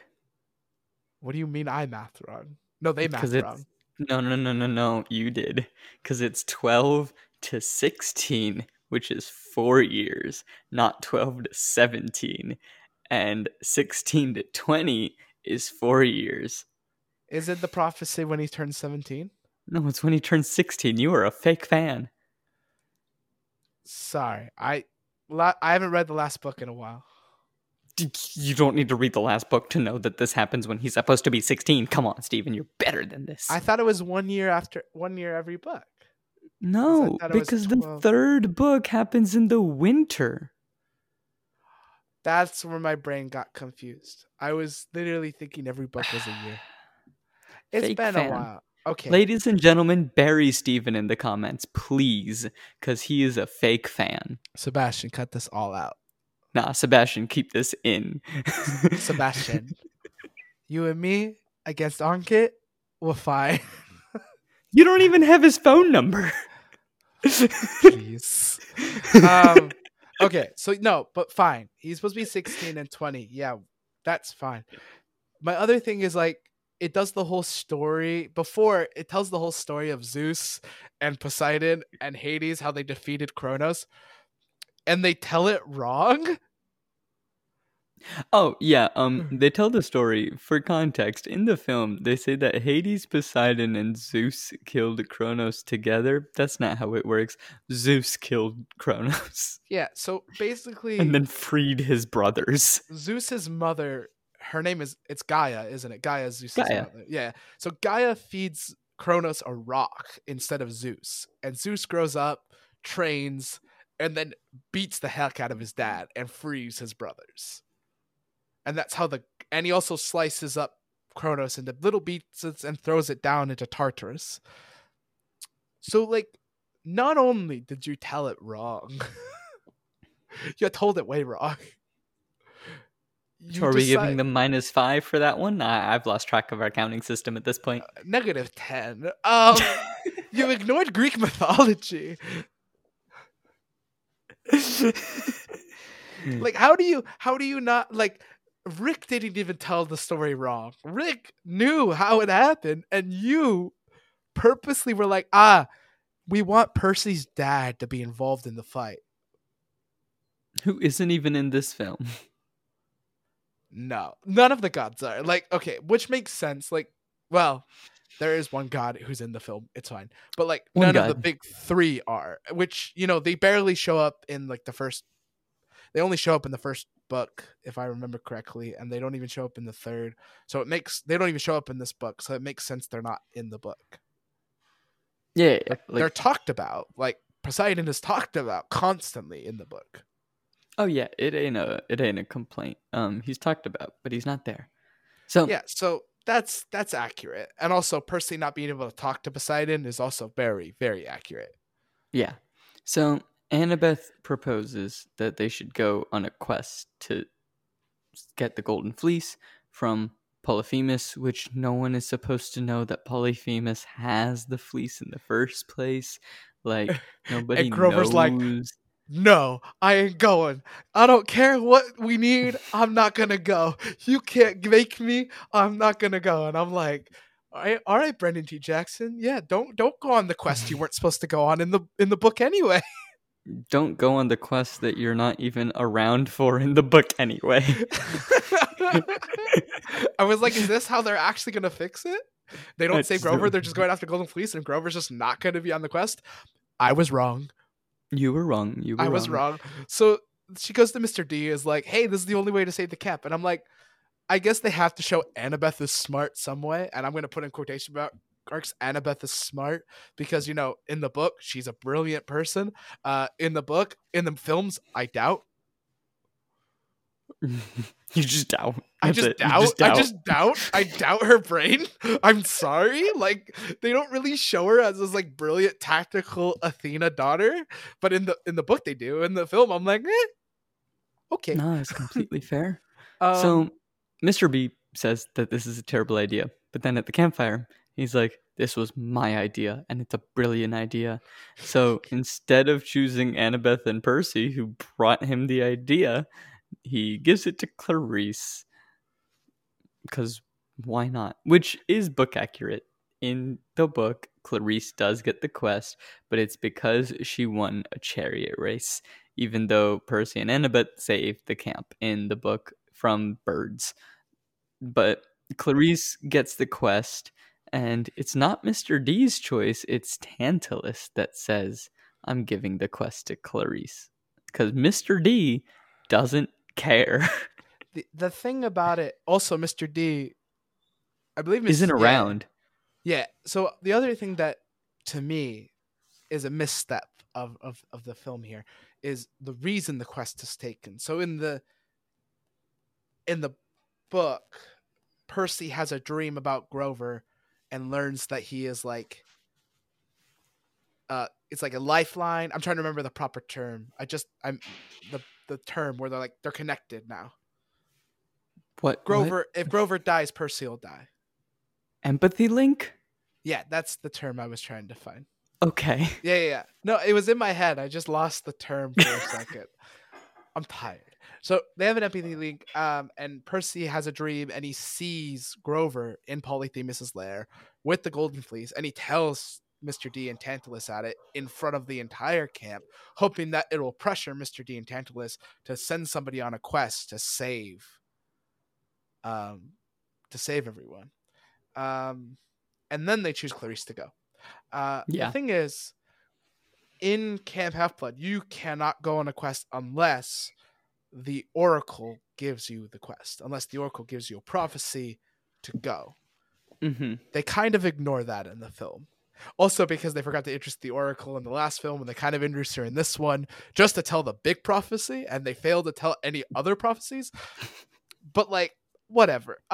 What do you mean I mathed wrong? No, they mathed wrong. No, no, no, no, no. You did because it's twelve to sixteen, which is four years, not twelve to seventeen, and sixteen to twenty is four years. Is it the prophecy when he turns seventeen? No, it's when he turns sixteen. You are a fake fan. Sorry, I I haven't read the last book in a while. You don't need to read the last book to know that this happens when he's supposed to be 16. Come on, Stephan, you're better than this. I thought it was one year after one year every book. No, because the third book happens in the winter. That's where my brain got confused. I was literally thinking every book was a year. It's Fake been fan. a while. Okay. Ladies and gentlemen, bury Stephan in the comments, please, because he is a fake fan. Sebastien, cut this all out. Nah, Sebastien, keep this in. (laughs) Sebastien, you and me against Ankit, we're fine. (laughs) you don't even have his phone number. Please. um, (laughs) okay, so no, but fine. He's supposed to be 16 and 20. Yeah, that's fine. My other thing is like it does the whole story before it tells the whole story of Zeus and Poseidon and Hades how they defeated Kronos and they tell it wrong. Oh yeah, um, they tell the story for context. In the film, they say that Hades, Poseidon, and Zeus killed Kronos together. That's not how it works. Zeus killed Kronos Yeah, so (laughs) basically and then freed his brothers. Zeus's mother, her name is it's Gaia, isn't it? Gaia is Zeus's Gaia. Yeah. So Gaia feeds Kronos a rock instead of Zeus. And Zeus grows up, trains, and then beats the heck out of his dad and frees his brothers. And that's how the and he also slices up Kronos into little pieces and throws it down into Tartarus. So like not only did you tell it wrong, (laughs) you told it way wrong. So are we giving them minus five for that one? I, I've lost track of our counting system at this point. negative 10 um (laughs) you ignored greek mythology like how do you how do you not like rick didn't even tell the story wrong rick knew how it happened and you purposely were like ah we want percy's dad to be involved in the fight Who isn't even in this film? (laughs) no. None of the gods are. Like okay which makes sense. Like well there is one god who's in the film. It's fine. But like One none of the big three are which you know they barely show up in like the first they only show up in the first book if i remember correctly and they don't even show up in the third. So it makes they don't even show up in this book so it makes sense they're not in the book. Yeah, Like, like, they're talked about. Like poseidon is talked about constantly in the book oh yeah, it ain't a it ain't a complaint. Um, he's talked about, but he's not there. So yeah so that's that's accurate and also percy not being able to talk to poseidon is also very very accurate Yeah. So Annabeth proposes that they should go on a quest to get the golden fleece from Polyphemus, which no one is supposed to know that Polyphemus has the fleece in the first place. Like (laughs) nobody Grover's like, knows. No i ain't going i don't care what we need i'm not gonna go you can't make me i'm not gonna go and i'm like all right, all right brandon t jackson yeah don't don't go on the quest you weren't supposed to go on in the in the book anyway (laughs) Don't go on the quest that you're not even around for in the book anyway. (laughs) I was like, is this how they're actually gonna fix it? They don't say Grover, the- (laughs) they're just going after Golden Fleece, and Grover's just not gonna be on the quest. I was wrong. You were wrong. You were I was wrong. So she goes to Mr. D is like, hey, this is the only way to save the camp. And I'm like, I guess they have to show Annabeth is smart some way. And I'm gonna put in quotation marks Annabeth is smart because you know, in the book, she's a brilliant person. Uh in the book, in the films, I doubt. (laughs) you just doubt. I just it. You doubt. I just doubt. I doubt her brain. (laughs) I'm sorry. Like they don't really show her as this like brilliant tactical Athena daughter, but in the in the book they do. In the film, I'm like, eh, okay. No, it's completely (laughs) fair. Um, so Mr. D says that this is a terrible idea, but then at the campfire, he's like, "This was my idea, and it's a brilliant idea." So instead of choosing Annabeth and Percy, who brought him the idea, he gives it to Clarisse because why not? Which is book accurate. In the book, Clarisse does get the quest, but it's because she won a chariot race, even though Percy and Annabeth saved the camp in the book from birds. But Clarisse gets the quest, and it's not Mr. D's choice, it's Tantalus that says, I'm giving the quest to Clarisse. Because Mr. D doesn't care. (laughs) the, the thing about it, also, Mr. D, I believe Miss- Isn't yeah, around. Yeah. So the other thing that to me is a misstep of, of, of the film here is the reason the quest is taken. So in the in the book, Percy has a dream about Grover and learns that he is like uh it's like a lifeline. I'm trying to remember the proper term. I just I'm the the term where they're like they're connected now. What Grover what? if Grover dies, Percy will die. empathy link? Yeah, that's the term I was trying to find. Okay. (laughs) Yeah, yeah, yeah. No, it was in my head. I just lost the term for a second. (laughs) I'm tired. So they have an empathy link, um, and Percy has a dream, and he sees Grover in Polyphemus's lair with the Golden Fleece, and he tells Mr. D and Tantalus at it in front of the entire camp, hoping that it will pressure Mr. D and Tantalus to send somebody on a quest to save, um, to save everyone. Um, and then they choose Clarisse to go. Uh, Yeah. The thing is, in Camp Half Blood, you cannot go on a quest unless the Oracle gives you the quest, unless the Oracle gives you a prophecy to go. Mm-hmm. They kind of ignore that in the film. Also, because they forgot to interest the Oracle in the last film, and they kind of introduced her in this one just to tell the big prophecy, and they failed to tell any other prophecies. (laughs) But like, whatever. (laughs)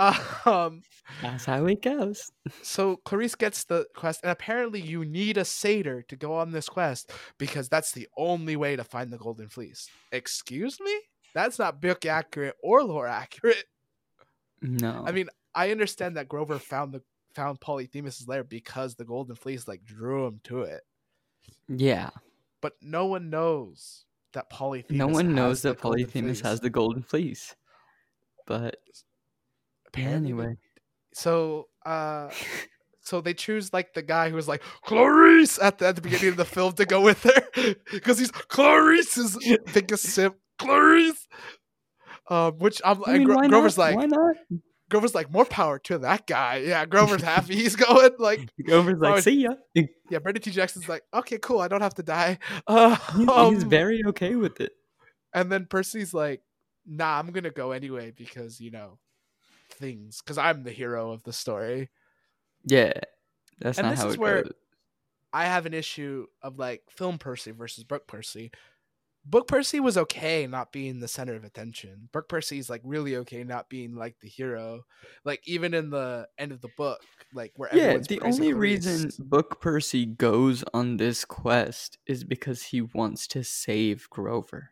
Um, That's how it goes. so Clarisse gets the quest, and apparently you need a satyr to go on this quest because that's the only way to find the Golden Fleece. Excuse me? That's not book accurate or lore accurate. No. I mean, I understand that Grover found the found Polyphemus' lair because the Golden Fleece like drew him to it, yeah. but no one knows that Polyphemus. No one knows has the that Golden Polyphemus Fleece. has the golden fleece. But Apparently, anyway. so uh so they choose like the guy who was like Clarisse at the, at the beginning of the film to go with her (laughs) because he's Clarisse's biggest simp, Clarisse. Um, which I'm I mean, Gro- Grover's not? like why not? Grover's like more power to that guy. Yeah, Grover's happy he's going. Like, (laughs) Grover's like, Oh, see ya. (laughs) Yeah, Brandon T. Jackson's like, okay, cool, I don't have to die. (laughs) Uh, He's, he's um, very okay with it. and then Percy's like, nah, I'm gonna go anyway because you know things because I'm the hero of the story. Yeah. That's And not this how is it where- goes. I have an issue of like film Percy versus book Percy. Book Percy was okay not being the center of attention. Book Percy's like really okay not being like the hero. Like even in the end of the book, like where Yeah, everyone's the only reason Book Percy goes on this quest is because he wants to save Grover.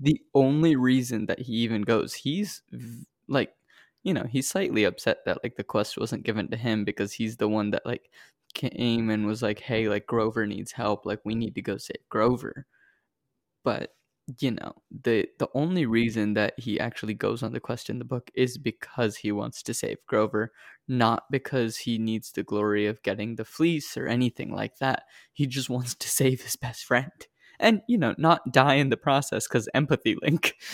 The only reason that he even goes, he's like, you know, he's slightly upset that like the quest wasn't given to him because he's the one that like came and was like, "Hey, like Grover needs help. Like we need to go save Grover." But you know, the the only reason that he actually goes on the quest in the book is because he wants to save Grover not because he needs the glory of getting the fleece or anything like that. He just wants to save his best friend. And, you know, not die in the process because empathy link. (laughs)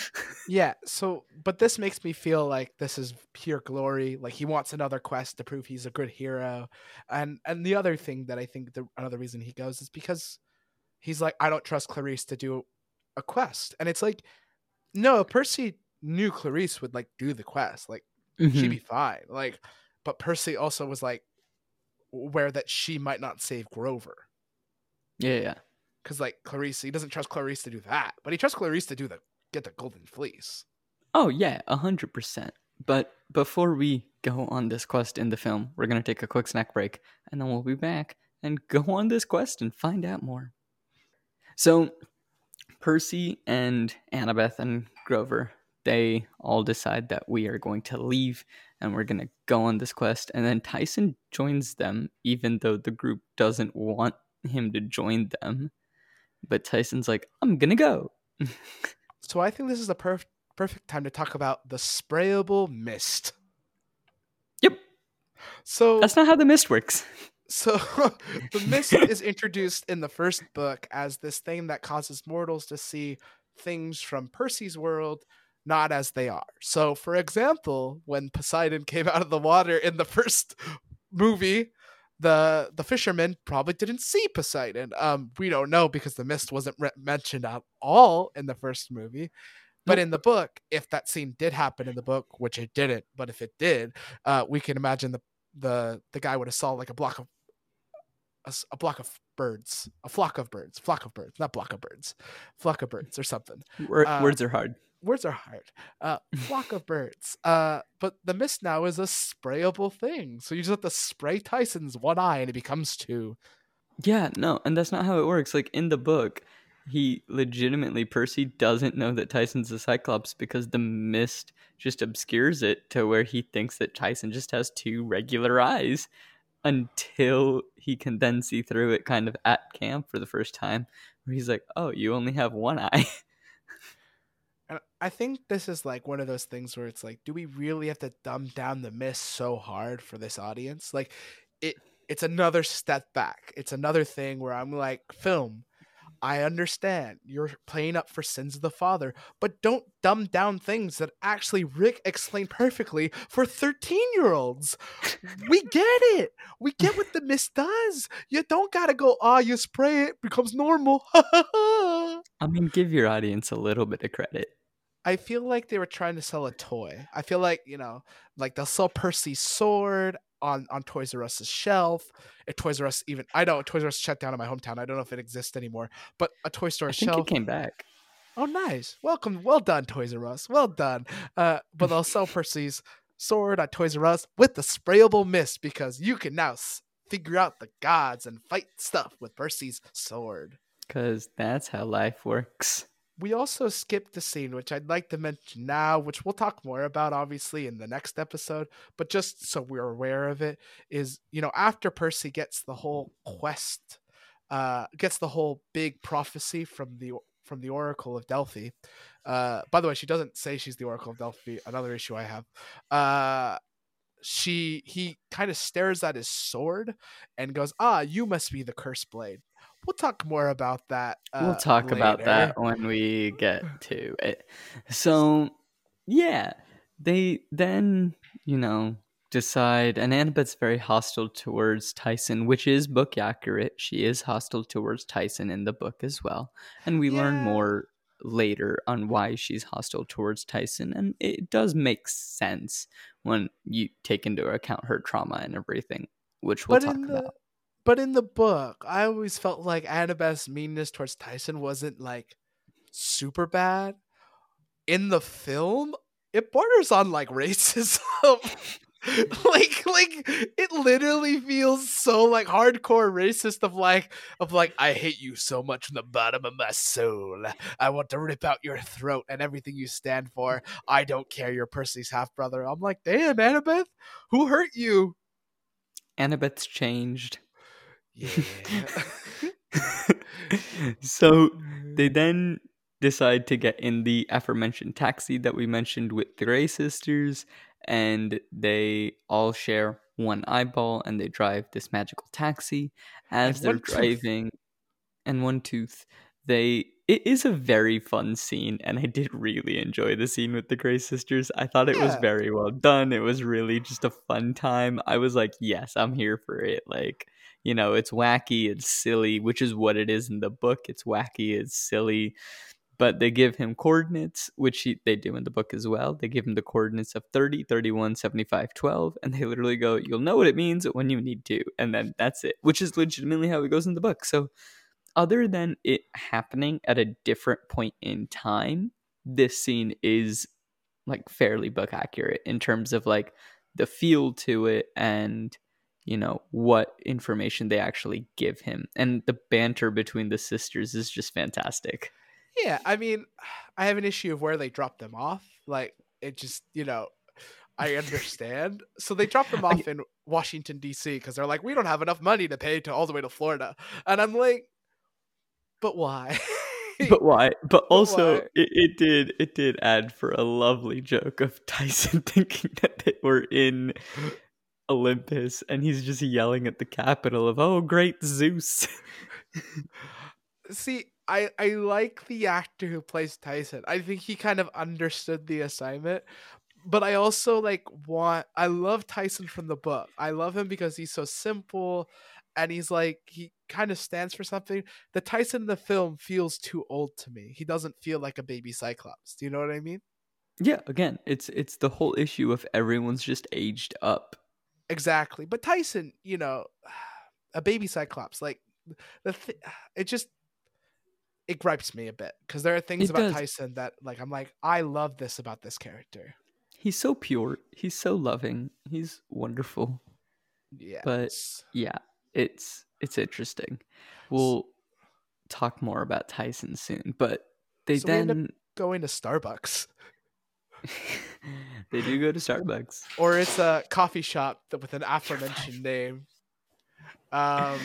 Yeah, so but this makes me feel like this is pure glory. Like he wants another quest to prove he's a good hero. And and the other thing that I think the another reason he goes is because he's like, I don't trust Clarisse to do a quest. And it's like, no, Percy knew Clarisse would like do the quest. Like she'd Mhm. be fine. Like, but Percy also was like aware that she might not save Grover. yeah, yeah. Because like Clarisse, he doesn't trust Clarisse to do that, but he trusts Clarisse to do the get the golden fleece. Oh, yeah, a 100%. But before we go on this quest in the film, we're going to take a quick snack break and then we'll be back and go on this quest and find out more. So, Percy and Annabeth and Grover, they all decide that we are going to leave and we're going to go on this quest. And then Tyson joins them, even though the group doesn't want him to join them. But Tyson's like, I'm going to go. (laughs) So I think this is the perfect perfect time to talk about the sprayable mist. Yep. So That's not how the mist works. So (laughs) the mist is introduced in the first book as this thing that causes mortals to see things from Percy's world not as they are. So for example, when Poseidon came out of the water in the first movie, the the fishermen probably didn't see Poseidon. Um we don't know because the mist wasn't re- mentioned at all in the first movie. But in the book, if that scene did happen in the book, which it didn't, but if it did, uh, we can imagine the the the guy would have saw like a block of a, a block of birds, a flock of birds, flock of birds, not block of birds, flock of birds or something. Wor- Uh, words are hard. words are hard. Uh, (laughs) flock of birds. Uh, but the mist now is a sprayable thing. So you just have to spray Tyson's one eye and it becomes two. Yeah, no, and that's not how it works. Like in the book, he legitimately Percy doesn't know that Tyson's a Cyclops because the mist just obscures it to where he thinks that Tyson just has two regular eyes until he can then see through it kind of at camp for the first time where he's like, "Oh, you only have one eye." (laughs) And I think this is like one of those things where it's like, do we really have to dumb down the mist so hard for this audience? Like, it it's another step back. It's another thing where I'm like, film. I understand you're playing up for sins of the father, but don't dumb down things that actually Rick explained perfectly for 13 year olds. We get it. We get what the mist does. You don't gotta go, ah, oh, you spray it, becomes normal. (laughs) I mean, give your audience a little bit of credit. I feel like they were trying to sell a toy. I feel like, you know, like they'll sell Percy's sword on on Toys R Us's shelf. If Toys R Us even I know Toys R Us shut down in my hometown. I don't know if it exists anymore, but a toy store I think shelf it came back. Oh, nice. Welcome. Well done, Toys R Us. Well done. Uh, but they'll sell Percy's sword at Toys R Us with the sprayable mist because you can now s- figure out the gods and fight stuff with Percy's sword. Because that's how life works. We also skipped the scene, which I'd like to mention now, which we'll talk more about obviously in the next episode, but just so we're aware of it, is you know, after Percy gets the whole quest, uh, gets the whole big prophecy from the from the Oracle of Delphi. Uh, by the way, she doesn't say she's the Oracle of Delphi. Another issue I have. Uh, she he kind of stares at his sword and goes, "Ah, you must be the cursed blade." We'll talk more about that. Uh, we'll talk about that when we get to it. So, yeah, they then, you know, decide, and Annabeth's very hostile towards Tyson, which is book accurate. She is hostile towards Tyson in the book as well. And we learn more later on why she's hostile towards Tyson. And it does make sense when you take into account her trauma and everything, which we'll but talk the about. But in the book, I always felt like Annabeth's meanness towards Tyson wasn't like super bad. In the film, it borders on like racism. (laughs) like like it literally feels so like hardcore racist of like of like I hate you so much from the bottom of my soul. I want to rip out your throat and everything you stand for. I don't care you're Percy's half brother. I'm like, damn, Annabeth, who hurt you? Annabeth's changed. Yeah. (laughs) so they then decide to get in the aforementioned taxi that we mentioned with the Grey sisters, and they all share one eyeball and they drive this magical taxi. As And they're one tooth. driving, and one tooth, they. It is a very fun scene, and I did really enjoy the scene with the Grey sisters. I thought it was very well done. It was really just a fun time. I was like, yes, I'm here for it. Like, you know, it's wacky, it's silly, which is what it is in the book. It's wacky, it's silly. But they give him coordinates, which he, they do in the book as well. They give him the coordinates of 30, 31, 75, 12, and they literally go, You'll know what it means when you need to. And then that's it, which is legitimately how it goes in the book. So, other than it happening at a different point in time, this scene is like fairly book accurate in terms of like the feel to it and you know what information they actually give him and the banter between the sisters is just fantastic Yeah, I mean, (sighs) I have an issue of where they drop them off. Like, it just, you know, I understand. so they drop them (laughs) off in Washington D.C. because they're like, we don't have enough money to pay to all the way to Florida, and I'm like, but why? (laughs) but why but also why? it, it did it did add for a lovely joke of (laughs) tyson thinking that they were in olympus and he's just yelling at the capital of oh great zeus (laughs) See, I I like the actor who plays Tyson. I think he kind of understood the assignment. But I also like want I love Tyson from the book. I love him because he's so simple and he's like he kind of stands for something. The Tyson in the film feels too old to me. He doesn't feel like a baby Cyclops. Do you know what I mean? yeah again it's it's the whole issue of everyone's just aged up Exactly. But Tyson, you know, (sighs) a baby Cyclops, like the th- (sighs) it just it gripes me a bit because there are things It about does. Tyson that like I'm like I love this about this character. He's so pure. He's so loving. He's wonderful. Yeah, But- Yeah, it's it's interesting. We'll talk more about Tyson soon, but they So we end up- then going to Starbucks (laughs) they do go to Starbucks. or it's a coffee shop with an aforementioned name. Um,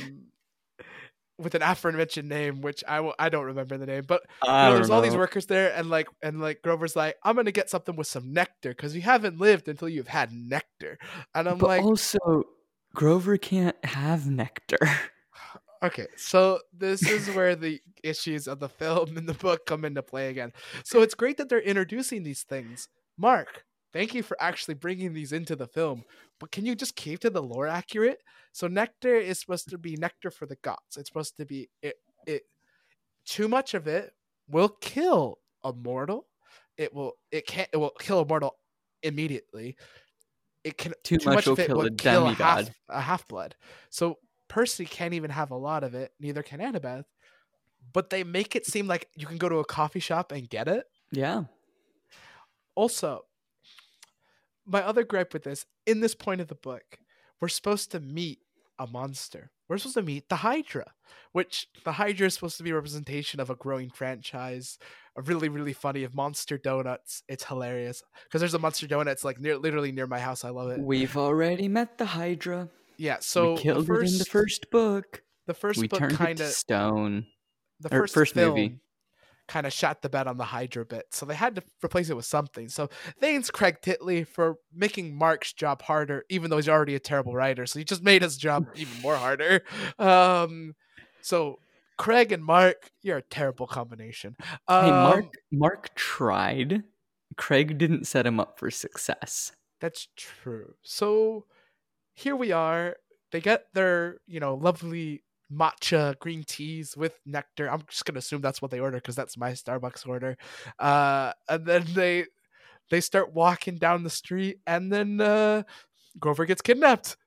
with an aforementioned name, which I will, I don't remember the name, but you know, there's all these workers there, and like and like Grover's like, I'm gonna get something with some nectar because you haven't lived until you've had nectar, and I'm but like, also Grover can't have nectar. (sighs) Okay, so this is where the issues of the film and the book come into play again. So it's great that they're introducing these things. Marc, thank you for actually bringing these into the film, but can you just keep to the lore accurate? So nectar is supposed to be nectar for the gods. It's supposed to be it it too much of it will kill a mortal. It will it can't it will kill a mortal immediately. It can Too much will of it kill will a kill a half, a half blood. So Percy can't even have a lot of it, neither can Annabeth. But they make it seem like you can go to a coffee shop and get it. Yeah. Also, my other gripe with this, in this point of the book, we're supposed to meet a monster. We're supposed to meet the Hydra, which the Hydra is supposed to be a representation of a growing franchise. A really, really funny of Monster Donuts. It's hilarious because there's a Monster Donuts like near, literally near my house. I love it. We've already met the Hydra. Yeah. So we killed the first, it in the first book. the first we book kind of stone. the first, first film movie. Kind of shot the bed on the Hydra bit, so they had to replace it with something. So thanks Craig Titley for making Marc's job harder, even though he's already a terrible writer. So he just made his job (laughs) even more harder. Um, so Craig and Marc, you're a terrible combination. Um, hey, Marc. Marc tried. Craig didn't set him up for success. That's true. So here we are. They get their, you know, lovely matcha green teas with nectar. I'm just gonna assume that's what they order because that's my Starbucks order. Uh, and then (laughs) they they start walking down the street, and then uh, Grover gets kidnapped.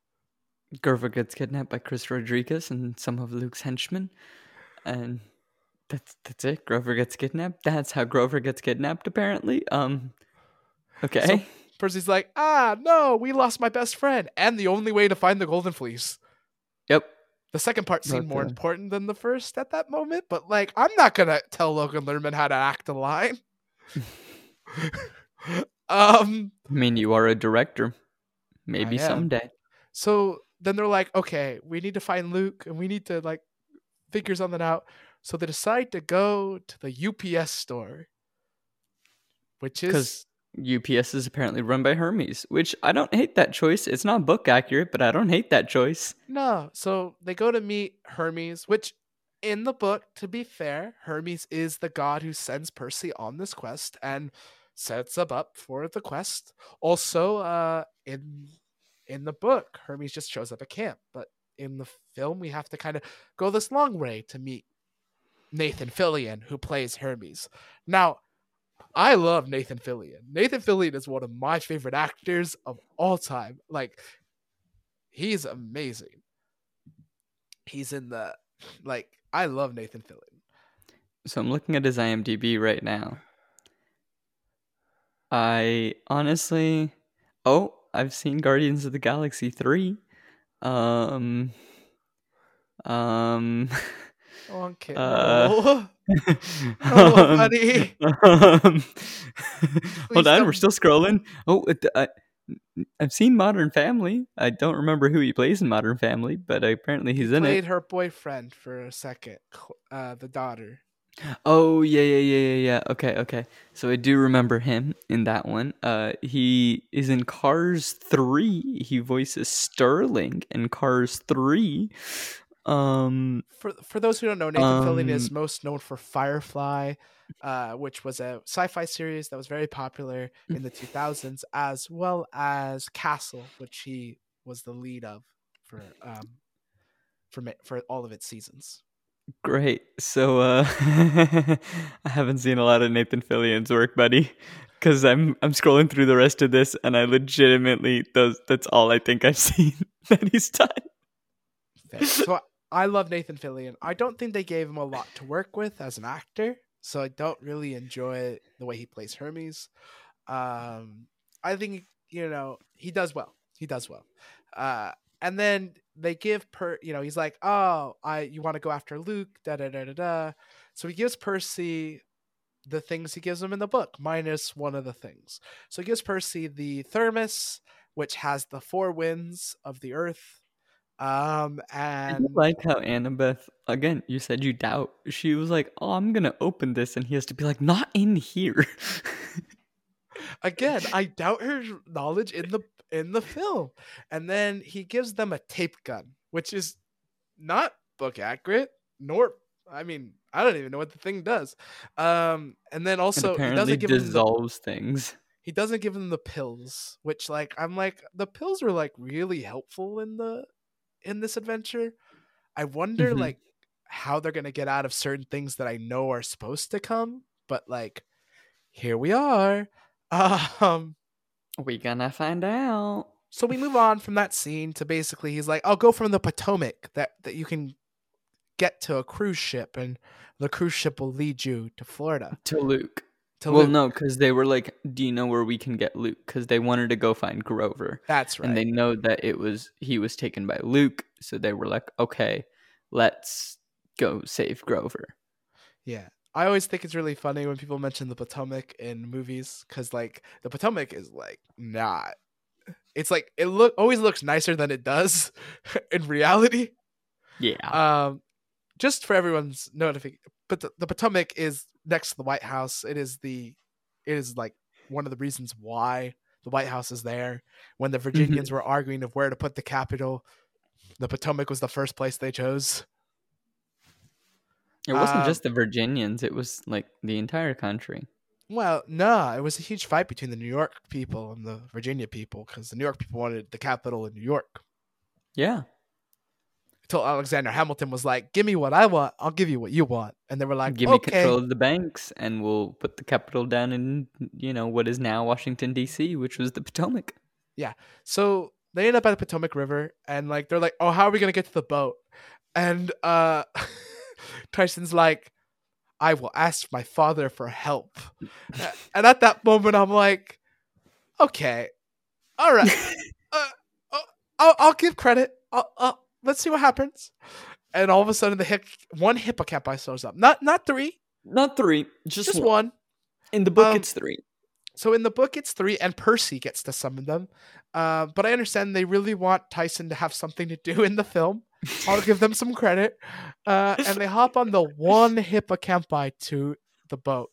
Grover gets kidnapped by Chris Rodriguez and some of Luke's henchmen, and that's that's it. Grover gets kidnapped. That's how Grover gets kidnapped. Apparently. Um. Okay. Percy's like, ah, no, we lost my best friend, and the only way to find the golden fleece. Yep. The second part seemed more important than the first at that moment, but like, I'm not gonna tell Logan Lerman how to act a line. (laughs) um, I mean, you are a director. Maybe someday. so then they're like, okay, we need to find Luke and we need to like figure something out. So they decide to go to the UPS store, which is 'Cause UPS is apparently run by Hermes, which I don't hate that choice. It's not book accurate, but I don't hate that choice. No, so they go to meet Hermes, which in the book, to be fair, Hermes is the god who sends Percy on this quest and sets him up for the quest. Also, uh, in in the book, Hermes just shows up at camp, but in the film, we have to kind of go this long way to meet Nathan Fillion, who plays Hermes. Now, I love Nathan Fillion. Nathan Fillion is one of my favorite actors of all time. Like, he's amazing. He's in the like I love Nathan Fillion. So I'm looking at his IMDb right now. I honestly, oh, I've seen Guardians of the Galaxy three. Um, um, (laughs) Okay. Uh. (laughs) Oh, (laughs) um, buddy. um, (laughs) hold on, don't- we're still scrolling. Oh, it, I, I've seen Modern Family. I don't remember who he plays in Modern Family, but apparently he's in it. Played her boyfriend for a second. Uh, the daughter. Oh yeah, yeah, yeah, yeah, yeah. Okay, okay. So I do remember him in that one. Uh, he is in Cars Three. He voices Sterling in Cars Three. Um, For for those who don't know, Nathan Fillion is Um, most known for Firefly, uh, which was a sci-fi series that was very popular in the (laughs) 2000s, as well as Castle, which he was the lead of for um for for all of its seasons. great. So uh, (laughs) I haven't seen a lot of Nathan Fillion's work, buddy, because I'm I'm scrolling through the rest of this, and I legitimately those that's all I think I've (laughs) seen that he's done. So I love Nathan Fillion. I don't think they gave him a lot to work with as an actor, so I don't really enjoy the way he plays Hermes. Um, I think you know he does well. He does well. Uh, and then they give per you know he's like oh i you want to go after luke da da da da da so he gives percy the things he gives him in the book minus one of the things so he gives percy the thermos which has the four winds of the earth um and like how Annabeth again. You said you doubt. She was like, "Oh, I'm gonna open this," and he has to be like, "Not in here." again (laughs) i doubt her knowledge in the in the film and then he gives them a tape gun which is not book accurate nor i mean i don't even know what the thing does um and then and also he apparently doesn't give them the, dissolves things. he doesn't give them the pills which like i'm like the pills were like really helpful in the in this adventure i wonder Mhm. like how they're gonna get out of certain things that i know are supposed to come but like here we are (laughs) um We gonna find out. so we move on from that scene to basically he's like i'll go from the potomac that that you can get to a cruise ship and the cruise ship will lead you to florida To Luke. To well, Luke. no, because they were like, "Do you know where we can get Luke?" Because they wanted to go find Grover, that's right and they know that it was he was taken by Luke, so they were like, "Okay, let's go save Grover." yeah i always think it's really funny when people mention the potomac in movies because like the potomac is like not it's like it look always looks nicer than it does (laughs) in reality Yeah. um just for everyone's notification but the, potomac is next to the white house. It is the it is like one of the reasons why the white house is there. When the virginians were arguing of where to put the capital the potomac was the first place they chose. It wasn't um, just the Virginians; it was like the entire country. well no it was a huge fight between the new york people and the virginia people because the new york people wanted the capital in new york. Yeah. Until alexander hamilton was like give me what i want i'll give you what you want and they were like Give me control of the banks, and we'll put the capital down in you know what is now Washington D.C., which was the Potomac. Yeah. So they end up at the Potomac River and like they're like, Oh, how are we gonna get to the boat? And uh (laughs) Tyson's like, I will ask my father for help. (laughs) And at that moment I'm like, Okay, all right. (laughs) uh, uh, I'll, I'll give credit. I'll, I'll, let's see what happens. And all of a sudden the hip, one hippocampi shows up. Not not three, Not three, just, just one. one. In the book, Um, it's three. So in the book, it's three, and Percy gets to summon them. Uh, but I understand they really want Tyson to have something to do in the film. I'll give them some credit. Uh, and they hop on the one hippocampi to the boat.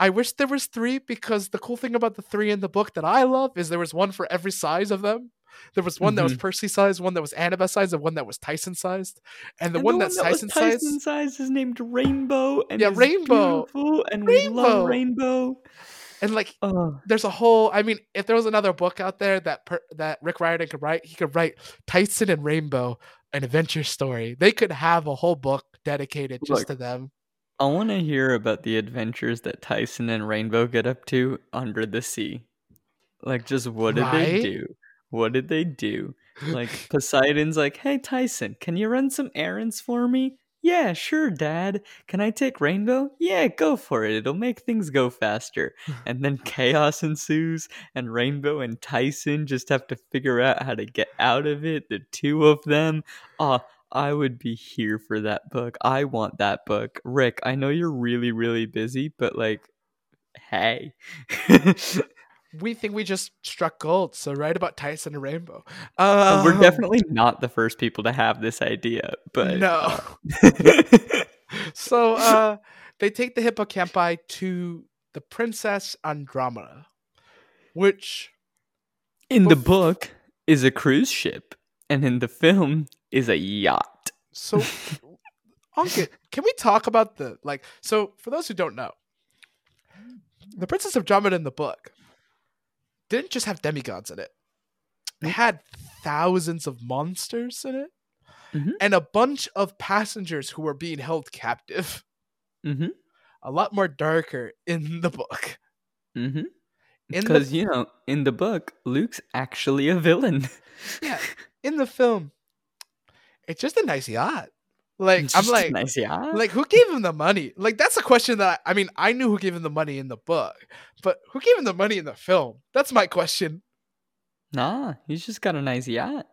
I wish there was three because the cool thing about the three in the book that I love is there was one for every size of them. There was one that was mm-hmm. Percy sized, one that was Annabeth sized, and one that was Tyson sized. And the And one that's that was Tyson sized, Tyson is named Rainbow, and Yeah, Rainbow. and we Rainbow. love Rainbow. and like Oh, there's a whole i mean if there was another book out there that per, that rick riordan could write he could write tyson and rainbow an adventure story they could have a whole book dedicated just to them I want to hear about the adventures that Tyson and Rainbow get up to under the sea. Like, just what did they do? What did they do? Like, (laughs) Poseidon's like, hey, Tyson, can you run some errands for me? Yeah, sure, Dad. Can I take Rainbow? Yeah, go for it. It'll make things go faster. (laughs) And then chaos ensues, and Rainbow and Tyson just have to figure out how to get out of it. The two of them. Ah, I would be here for that book. I want that book. Rick, I know you're really, really busy, but like, hey. (laughs) we think we just struck gold so write about tyson and rainbow um, We're definitely not the first people to have this idea, but no uh, (laughs) so uh they take the hippocampi to the princess andromeda which in the book is a cruise ship, and in the film is a yacht. So, Ankit, can we talk about the like? So, for those who don't know, the Princess of Andromeda in the book didn't just have demigods in it; it had thousands of monsters in it, Mhm. and a bunch of passengers who were being held captive. Mm-hmm. A lot more darker in the book. Mm-hmm. Because you know, in the book, Luke's actually a villain. Yeah. (laughs) in the film, it's just a nice yacht. Like I'm like, nice yacht. like who gave him the money? Like that's a question that I, I mean I knew who gave him the money in the book, but who gave him the money in the film? That's my question. nah, he's just got a nice yacht.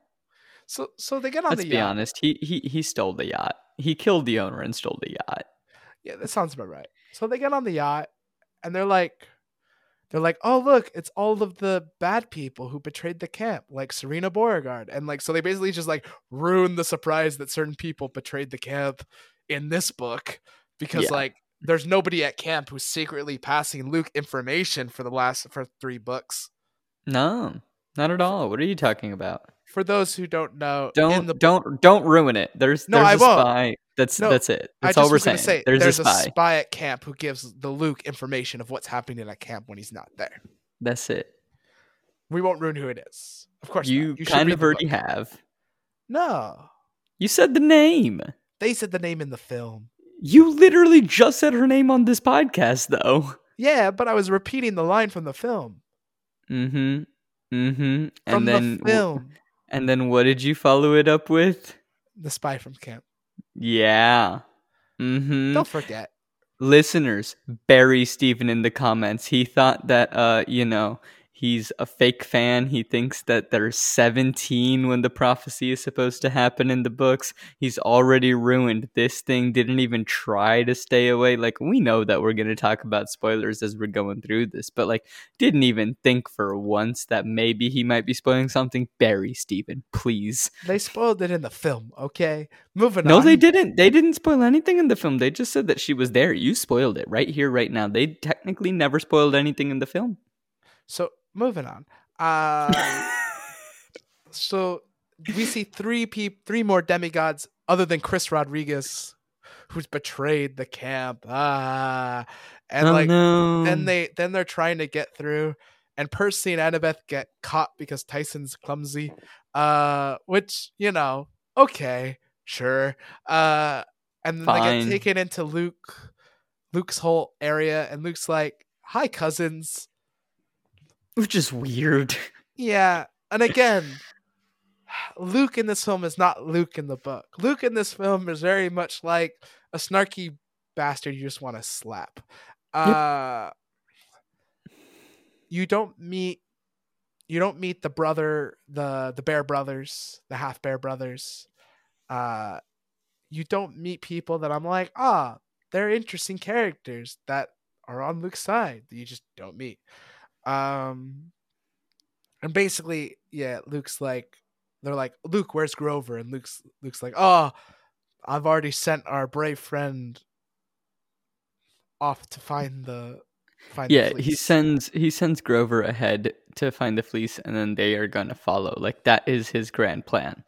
So so they get on Let's the be yacht. honest. He he he stole the yacht. He killed the owner and stole the yacht. Yeah, that sounds about right. So they get on the yacht and they're like they're like, "Oh, look, it's all of the bad people who betrayed the camp, like Silena Beauregard." And like so they basically just like ruin the surprise that certain people betrayed the camp in this book because Yeah. like there's nobody at camp who's secretly passing Luke information for the last for 3 books. No, not at all. What are you talking about? For those who don't know, Don't the don't don't ruin it. There's No, there's I a won't. spy. That's No, that's it. That's all we're saying. say there's, there's a spy. at camp who gives the Luke information of what's happening at camp when he's not there. That's it. We won't ruin who it is. Of course, You, not. should kind of already have. No, You said the name. they said the name in the film. You literally just said her name on this podcast, though. Yeah, but I was repeating the line from the film. Mm-hmm. Mm-hmm. From And then the film, and then what did you follow it up with? the spy from camp. Yeah. Mm-hmm. Don't forget. listeners bury Stephan in the comments. He thought that uh, you know, he's a fake fan. He thinks that there's 17 when the prophecy is supposed to happen in the books. He's already ruined. This thing didn't even try to stay away. Like we know that we're going to talk about spoilers as we're going through this, but like didn't even think for once that maybe he might be spoiling something. Bury Stephan, please. They spoiled it in the film. Okay, moving No, on. No, they didn't. They didn't spoil anything in the film. They just said that she was there. You spoiled it right here, right now. They technically never spoiled anything in the film. So moving on. Uh, (laughs) so we see three peop- three more demigods other than Chris Rodriguez, who's betrayed the camp. Ah, and oh like no. then they then they're trying to get through and percy and annabeth get caught because tyson's clumsy uh which you know okay sure uh and then they get taken into luke luke's whole area and luke's like hi cousins (laughs) which is weird. yeah and again (sighs) luke in this film is not luke in the book. Luke in this film is very much like a snarky bastard you just want to slap uh you don't meet you don't meet the brother the the bear brothers the half bear brothers. Uh you don't meet people that i'm like ah they're interesting characters that are on luke's side that you just don't meet um and basically yeah luke's like they're like luke where's grover and luke's luke's like oh i've already sent our brave friend off to find the find the yeah, he sends he sends Grover ahead to find the fleece and then they are going to follow. Like that is his grand plan.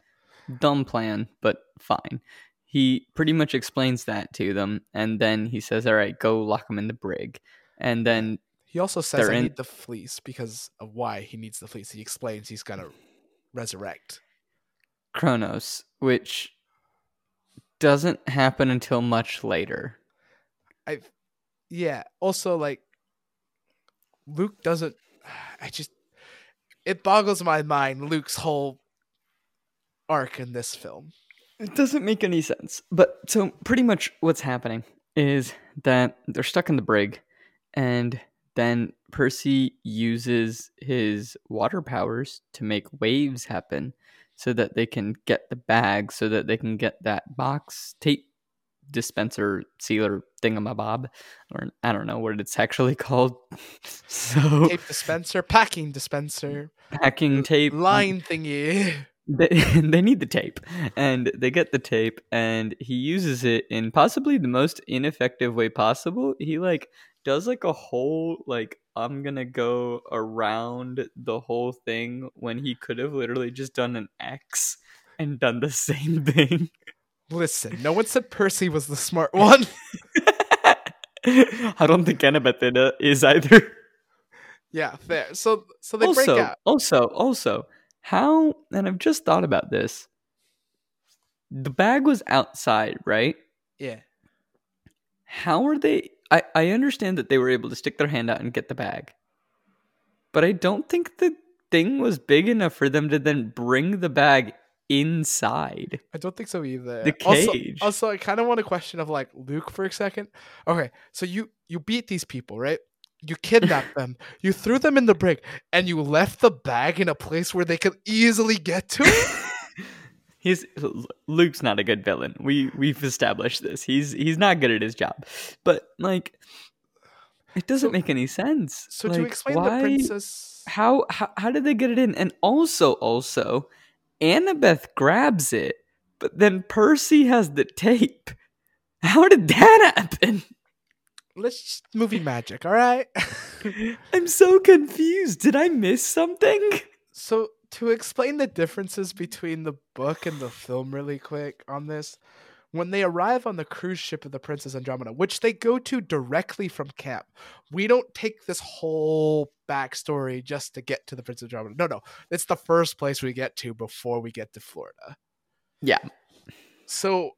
Dumb plan, but fine. He pretty much explains that to them and then he says, "All right, go lock him in the brig." And then He also says They're I in- need the fleece because of why he needs the fleece. He explains he's gonna resurrect. Kronos, which doesn't happen until much later. I yeah. Also like Luke doesn't (sighs) I just it boggles my mind Luke's whole arc in this film. It doesn't make any sense. But so pretty much what's happening is that they're stuck in the brig and then Percy uses his water powers to make waves happen so that they can get the bag so that they can get that box tape dispenser sealer thingamabob or I don't know what it's actually (laughs) called. so Tape dispenser, packing dispenser, packing tape line thingy. (laughs) they, (laughs) they need the tape and they get the tape and he uses it in possibly the most ineffective way possible he like does like a whole like i'm gonna go around the whole thing when he could have literally just done an x and done the (laughs) same thing Listen, no one said Percy was the smart one. (laughs) (laughs) i don't think annabeth it, uh, is either yeah, fair. So so they break also out. also also how and i've just thought about this the bag was outside right Yeah. how are they I, I understand that they were able to stick their hand out and get the bag but i don't think the thing was big enough for them to then bring the bag inside I don't think so either. the Also- cage. Also, I kind of want a question of like Luke for a second. Okay, so you you beat these people, right? You kidnapped (laughs) them, you threw them in the brig, and you left the bag in a place where they could easily get to. (laughs) He's Luke's not a good villain. We we've established this. He's he's not good at his job. But like it doesn't So- make any sense. So to explain why, the princess, how, how how did they get it in? And also also Annabeth grabs it, but then Percy has the tape. (laughs) How did that happen? let's just movie magic, all right? (laughs) I'm so confused. Did I miss something? so to explain the differences between the book and the film really quick on this when they arrive on the cruise ship of the princess andromeda which they go to directly from camp we don't take this whole backstory just to get to the princess andromeda no no it's the first place we get to before we get to florida Yeah. so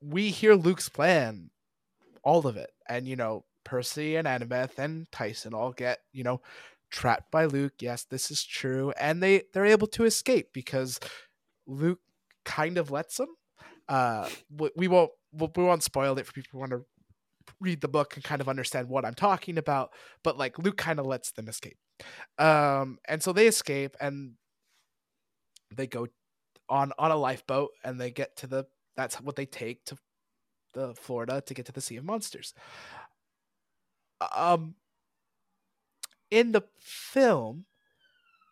we hear luke's plan all of it and you know percy and annabeth and tyson all get you know trapped by Luke. Yes, this is true, and they they're able to escape because Luke kind of lets them. Uh, we- won't we won't spoil it for people who want to read the book and kind of understand what I'm talking about. But like Luke kind of lets them escape, um, and so they escape and they go on on a lifeboat and they get to the that's what they take to the Florida to get to the Sea of Monsters. Um, in the film,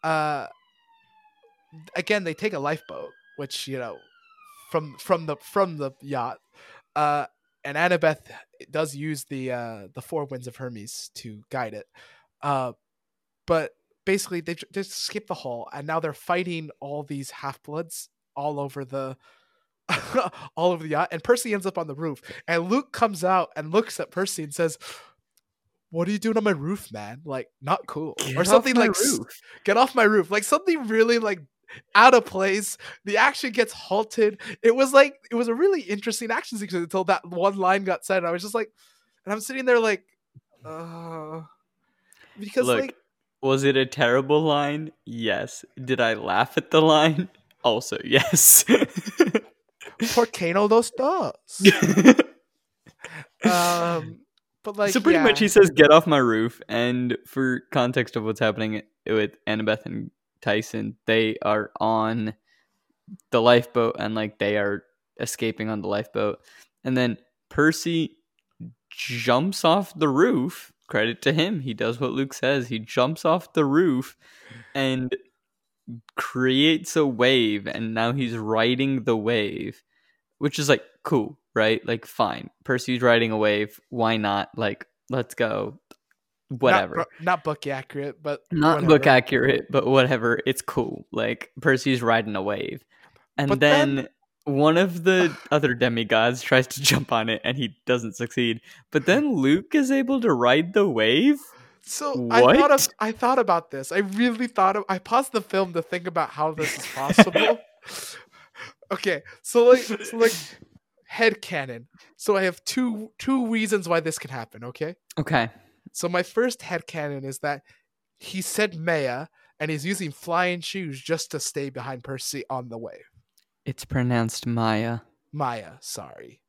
uh, again they take a lifeboat, which you know, from from the from the yacht, uh, and Annabeth does use the uh the four winds of Hermes to guide it, uh, but basically they just skip the hull and now they're fighting all these half bloods all over the. (laughs) all over the yacht, and Percy ends up on the roof, and Luke comes out and looks at Percy and says, what are you doing on my roof, man? Like, not cool. Get or something like, roof. get off my roof. Like, something really, like, out of place. The action gets halted. It was like, it was a really interesting action sequence until that one line got said. And I was just like, and I'm sitting there, like, uh, because, Look, like, Was it a terrible line? Yes. Did I laugh at the line? Also, (laughs) yes. por qué no los dos? (laughs) Um, but, like, so pretty yeah. much he says get off my roof. And for context of what's happening with annabeth and tyson they are on the lifeboat and like they are escaping on the lifeboat. And then percy jumps off the roof. Credit to him. He does what luke says. He jumps off the roof and creates a wave. And now he's riding the wave which is like cool right like fine percy's riding a wave why not like let's go whatever Not, not book accurate, but not whatever. book accurate, but whatever. It's cool. Like Percy's riding a wave, and But then, then- one of the (sighs) other demigods tries to jump on it, and he doesn't succeed. But then Luke is able to ride the wave. So I thought of I thought about this. I really thought of I paused the film to think about how this is possible. (laughs) okay, so like so like (laughs) head canon. So I have two two reasons why this can happen, okay? Okay. So my first head canon is that he said Maya and he's using flying shoes just to stay behind Percy on the way. It's pronounced Maya. Maya, sorry.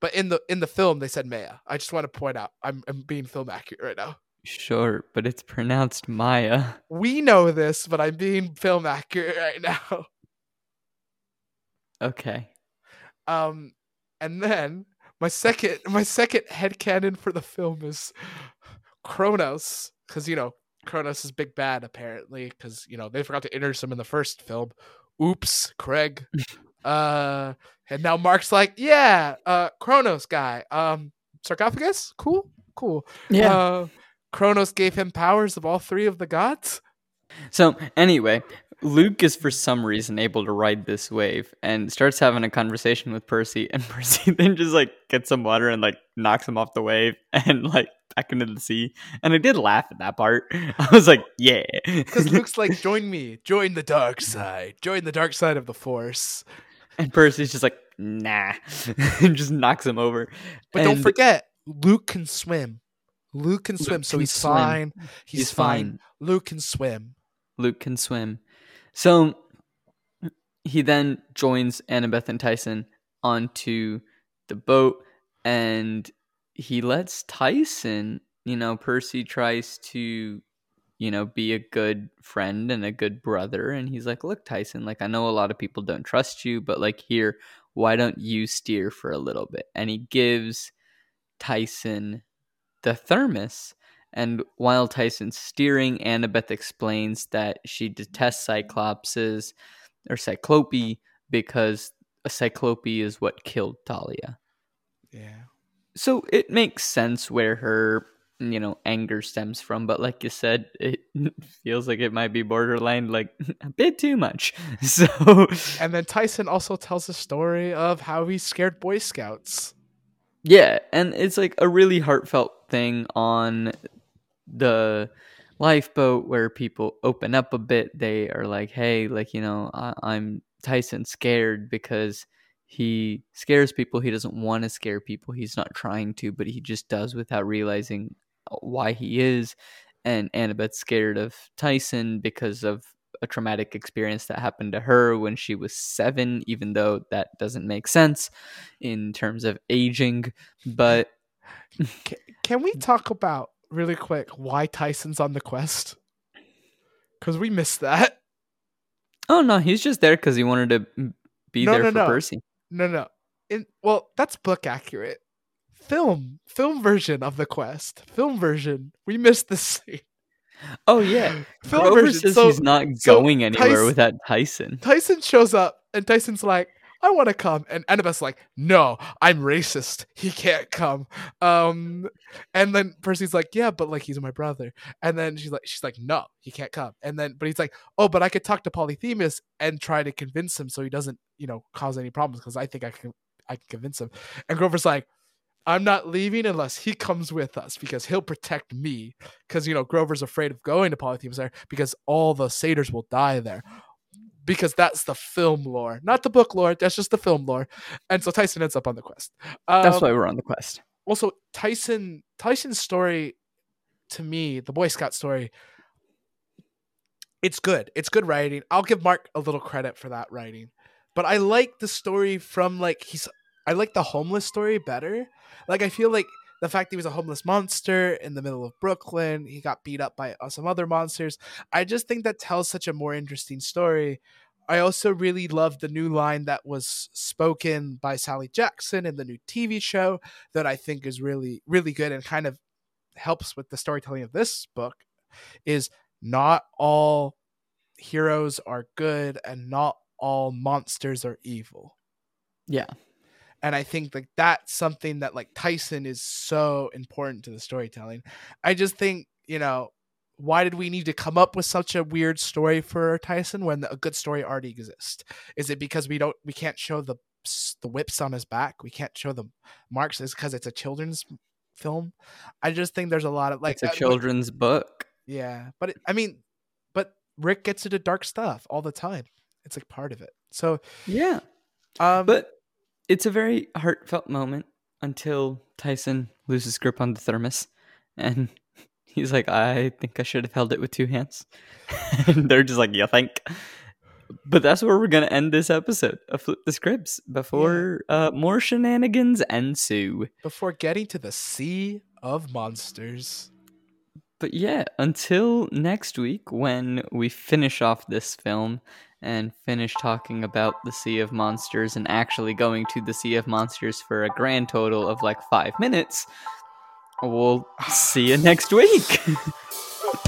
But in the in the film they said Maya. I just want to point out I'm I'm being film accurate right now. Sure, but it's pronounced Maya. We know this, but I'm being film accurate right now. (laughs) Okay. Um, and then my second (laughs) my second headcanon for the film is Kronos, because you know Kronos is big bad apparently, because you know they forgot to introduce him in the first film. Oops, Craig. (laughs) uh, and now Marc's like, yeah, uh, Kronos guy. Um, sarcophagus, cool, cool. Uh, Kronos gave him powers of all three of the gods. So anyway, Luke is for some reason able to ride this wave and starts having a conversation with Percy, and (laughs) Percy then just like gets some water and like knocks him off the wave (laughs) and like back into the sea. And I did laugh at that part. (laughs) I was like, yeah, Because Luke's like, join me, join the dark side, join the dark side of the Force. and Percy's just like, nah, and just knocks him over. But don't forget, Luke can swim. Luke can swim, so can he's swim. fine. He's, he's fine. fine. Luke can swim. Luke can swim. So he then joins Annabeth and Tyson onto the boat and he lets Tyson, you know, Percy tries to, you know, be a good friend and a good brother. And he's like, Look, Tyson, like, I know a lot of people don't trust you, but like, here, why don't you steer for a little bit? And he gives Tyson the thermos. And while Tyson's steering, Annabeth explains that she detests Cyclopses or Cyclope because a Cyclope is what killed Thalia. Yeah. So it makes sense where her, you know, anger stems from, but like you said, it (laughs) feels like it might be borderline like (laughs) a bit too much. (laughs) So And then Tyson also tells a story of how he scared Boy Scouts. Yeah, and it's like a really heartfelt thing on the lifeboat where people open up a bit. They are like, "Hey, like you know, I- I'm Tyson scared because he scares people. He doesn't want to scare people. He's not trying to, but he just does without realizing uh, why he is." And Annabeth's scared of Tyson because of a traumatic experience that happened to her when she was seven, even though that doesn't make sense in terms of aging. But Can, can we talk about really quick why Tyson's on the quest? Because we missed that. (laughs) oh no, he's just there because he wanted to be No, there no, for no. Percy. No, no. In, well, that's book accurate. Film, film version of the quest. Film version. We missed this (laughs) scene. Oh yeah, Film Grover version. says So he's not so going anywhere Tyson- without Tyson. Tyson shows up, and Tyson's like, "I want to come," and Annabeth's like, "No, I'm racist. He can't come." Um, and then Percy's like, "Yeah, but like he's my brother." And then she's like, "She's like, no, he can't come." And then, but he's like, "Oh, but I could talk to Polyphemus and try to convince him so he doesn't, you know, cause any problems because I think I can, I can convince him." And Grover's like. I'm not leaving unless he comes with us because he'll protect me. Because you know Grover's afraid of going to Polyphemus there because all the satyrs will die there because that's the film lore, not the book lore. That's just the film lore. And so Tyson ends up on the quest. Um, That's why we're on the quest. Also, Tyson Tyson's story, to me, the Boy Scout story, it's good. It's good writing. I'll give Marc a little credit for that writing, but I like the story from like he's. I like the homeless story better. Like I feel like the fact that he was a homeless monster in the middle of Brooklyn, he got beat up by uh, some other monsters. I just think that tells such a more interesting story. I also really love the new line that was spoken by Sally Jackson in the new TV show that I think is really, really good and kind of helps with the storytelling of this book is not all heroes are good and not all monsters are evil Yeah, and i think like that's something that like tyson is so important to the storytelling i just think you know why did we need to come up with such a weird story for tyson when a good story already exists is it because we don't we can't show the the whips on his back we can't show the marks is because it's a children's film i just think there's a lot of like it's a uh, children's book. yeah, but it, I mean, but Rick gets into dark stuff all the time. It's like part of it. So, Yeah, um, but it's a very heartfelt moment until Tyson loses grip on the thermos, and (laughs) he's like, "I think I should have held it with two hands," (laughs) and they're just like, "You think?" But that's where we're gonna end this episode of Flip the Scripts before uh, more shenanigans ensue. before getting to the sea of monsters, But yeah, until next week when we finish off this film and finish talking about the Sea of Monsters and actually going to the Sea of Monsters for a grand total of like five minutes, we'll see you next week. (laughs)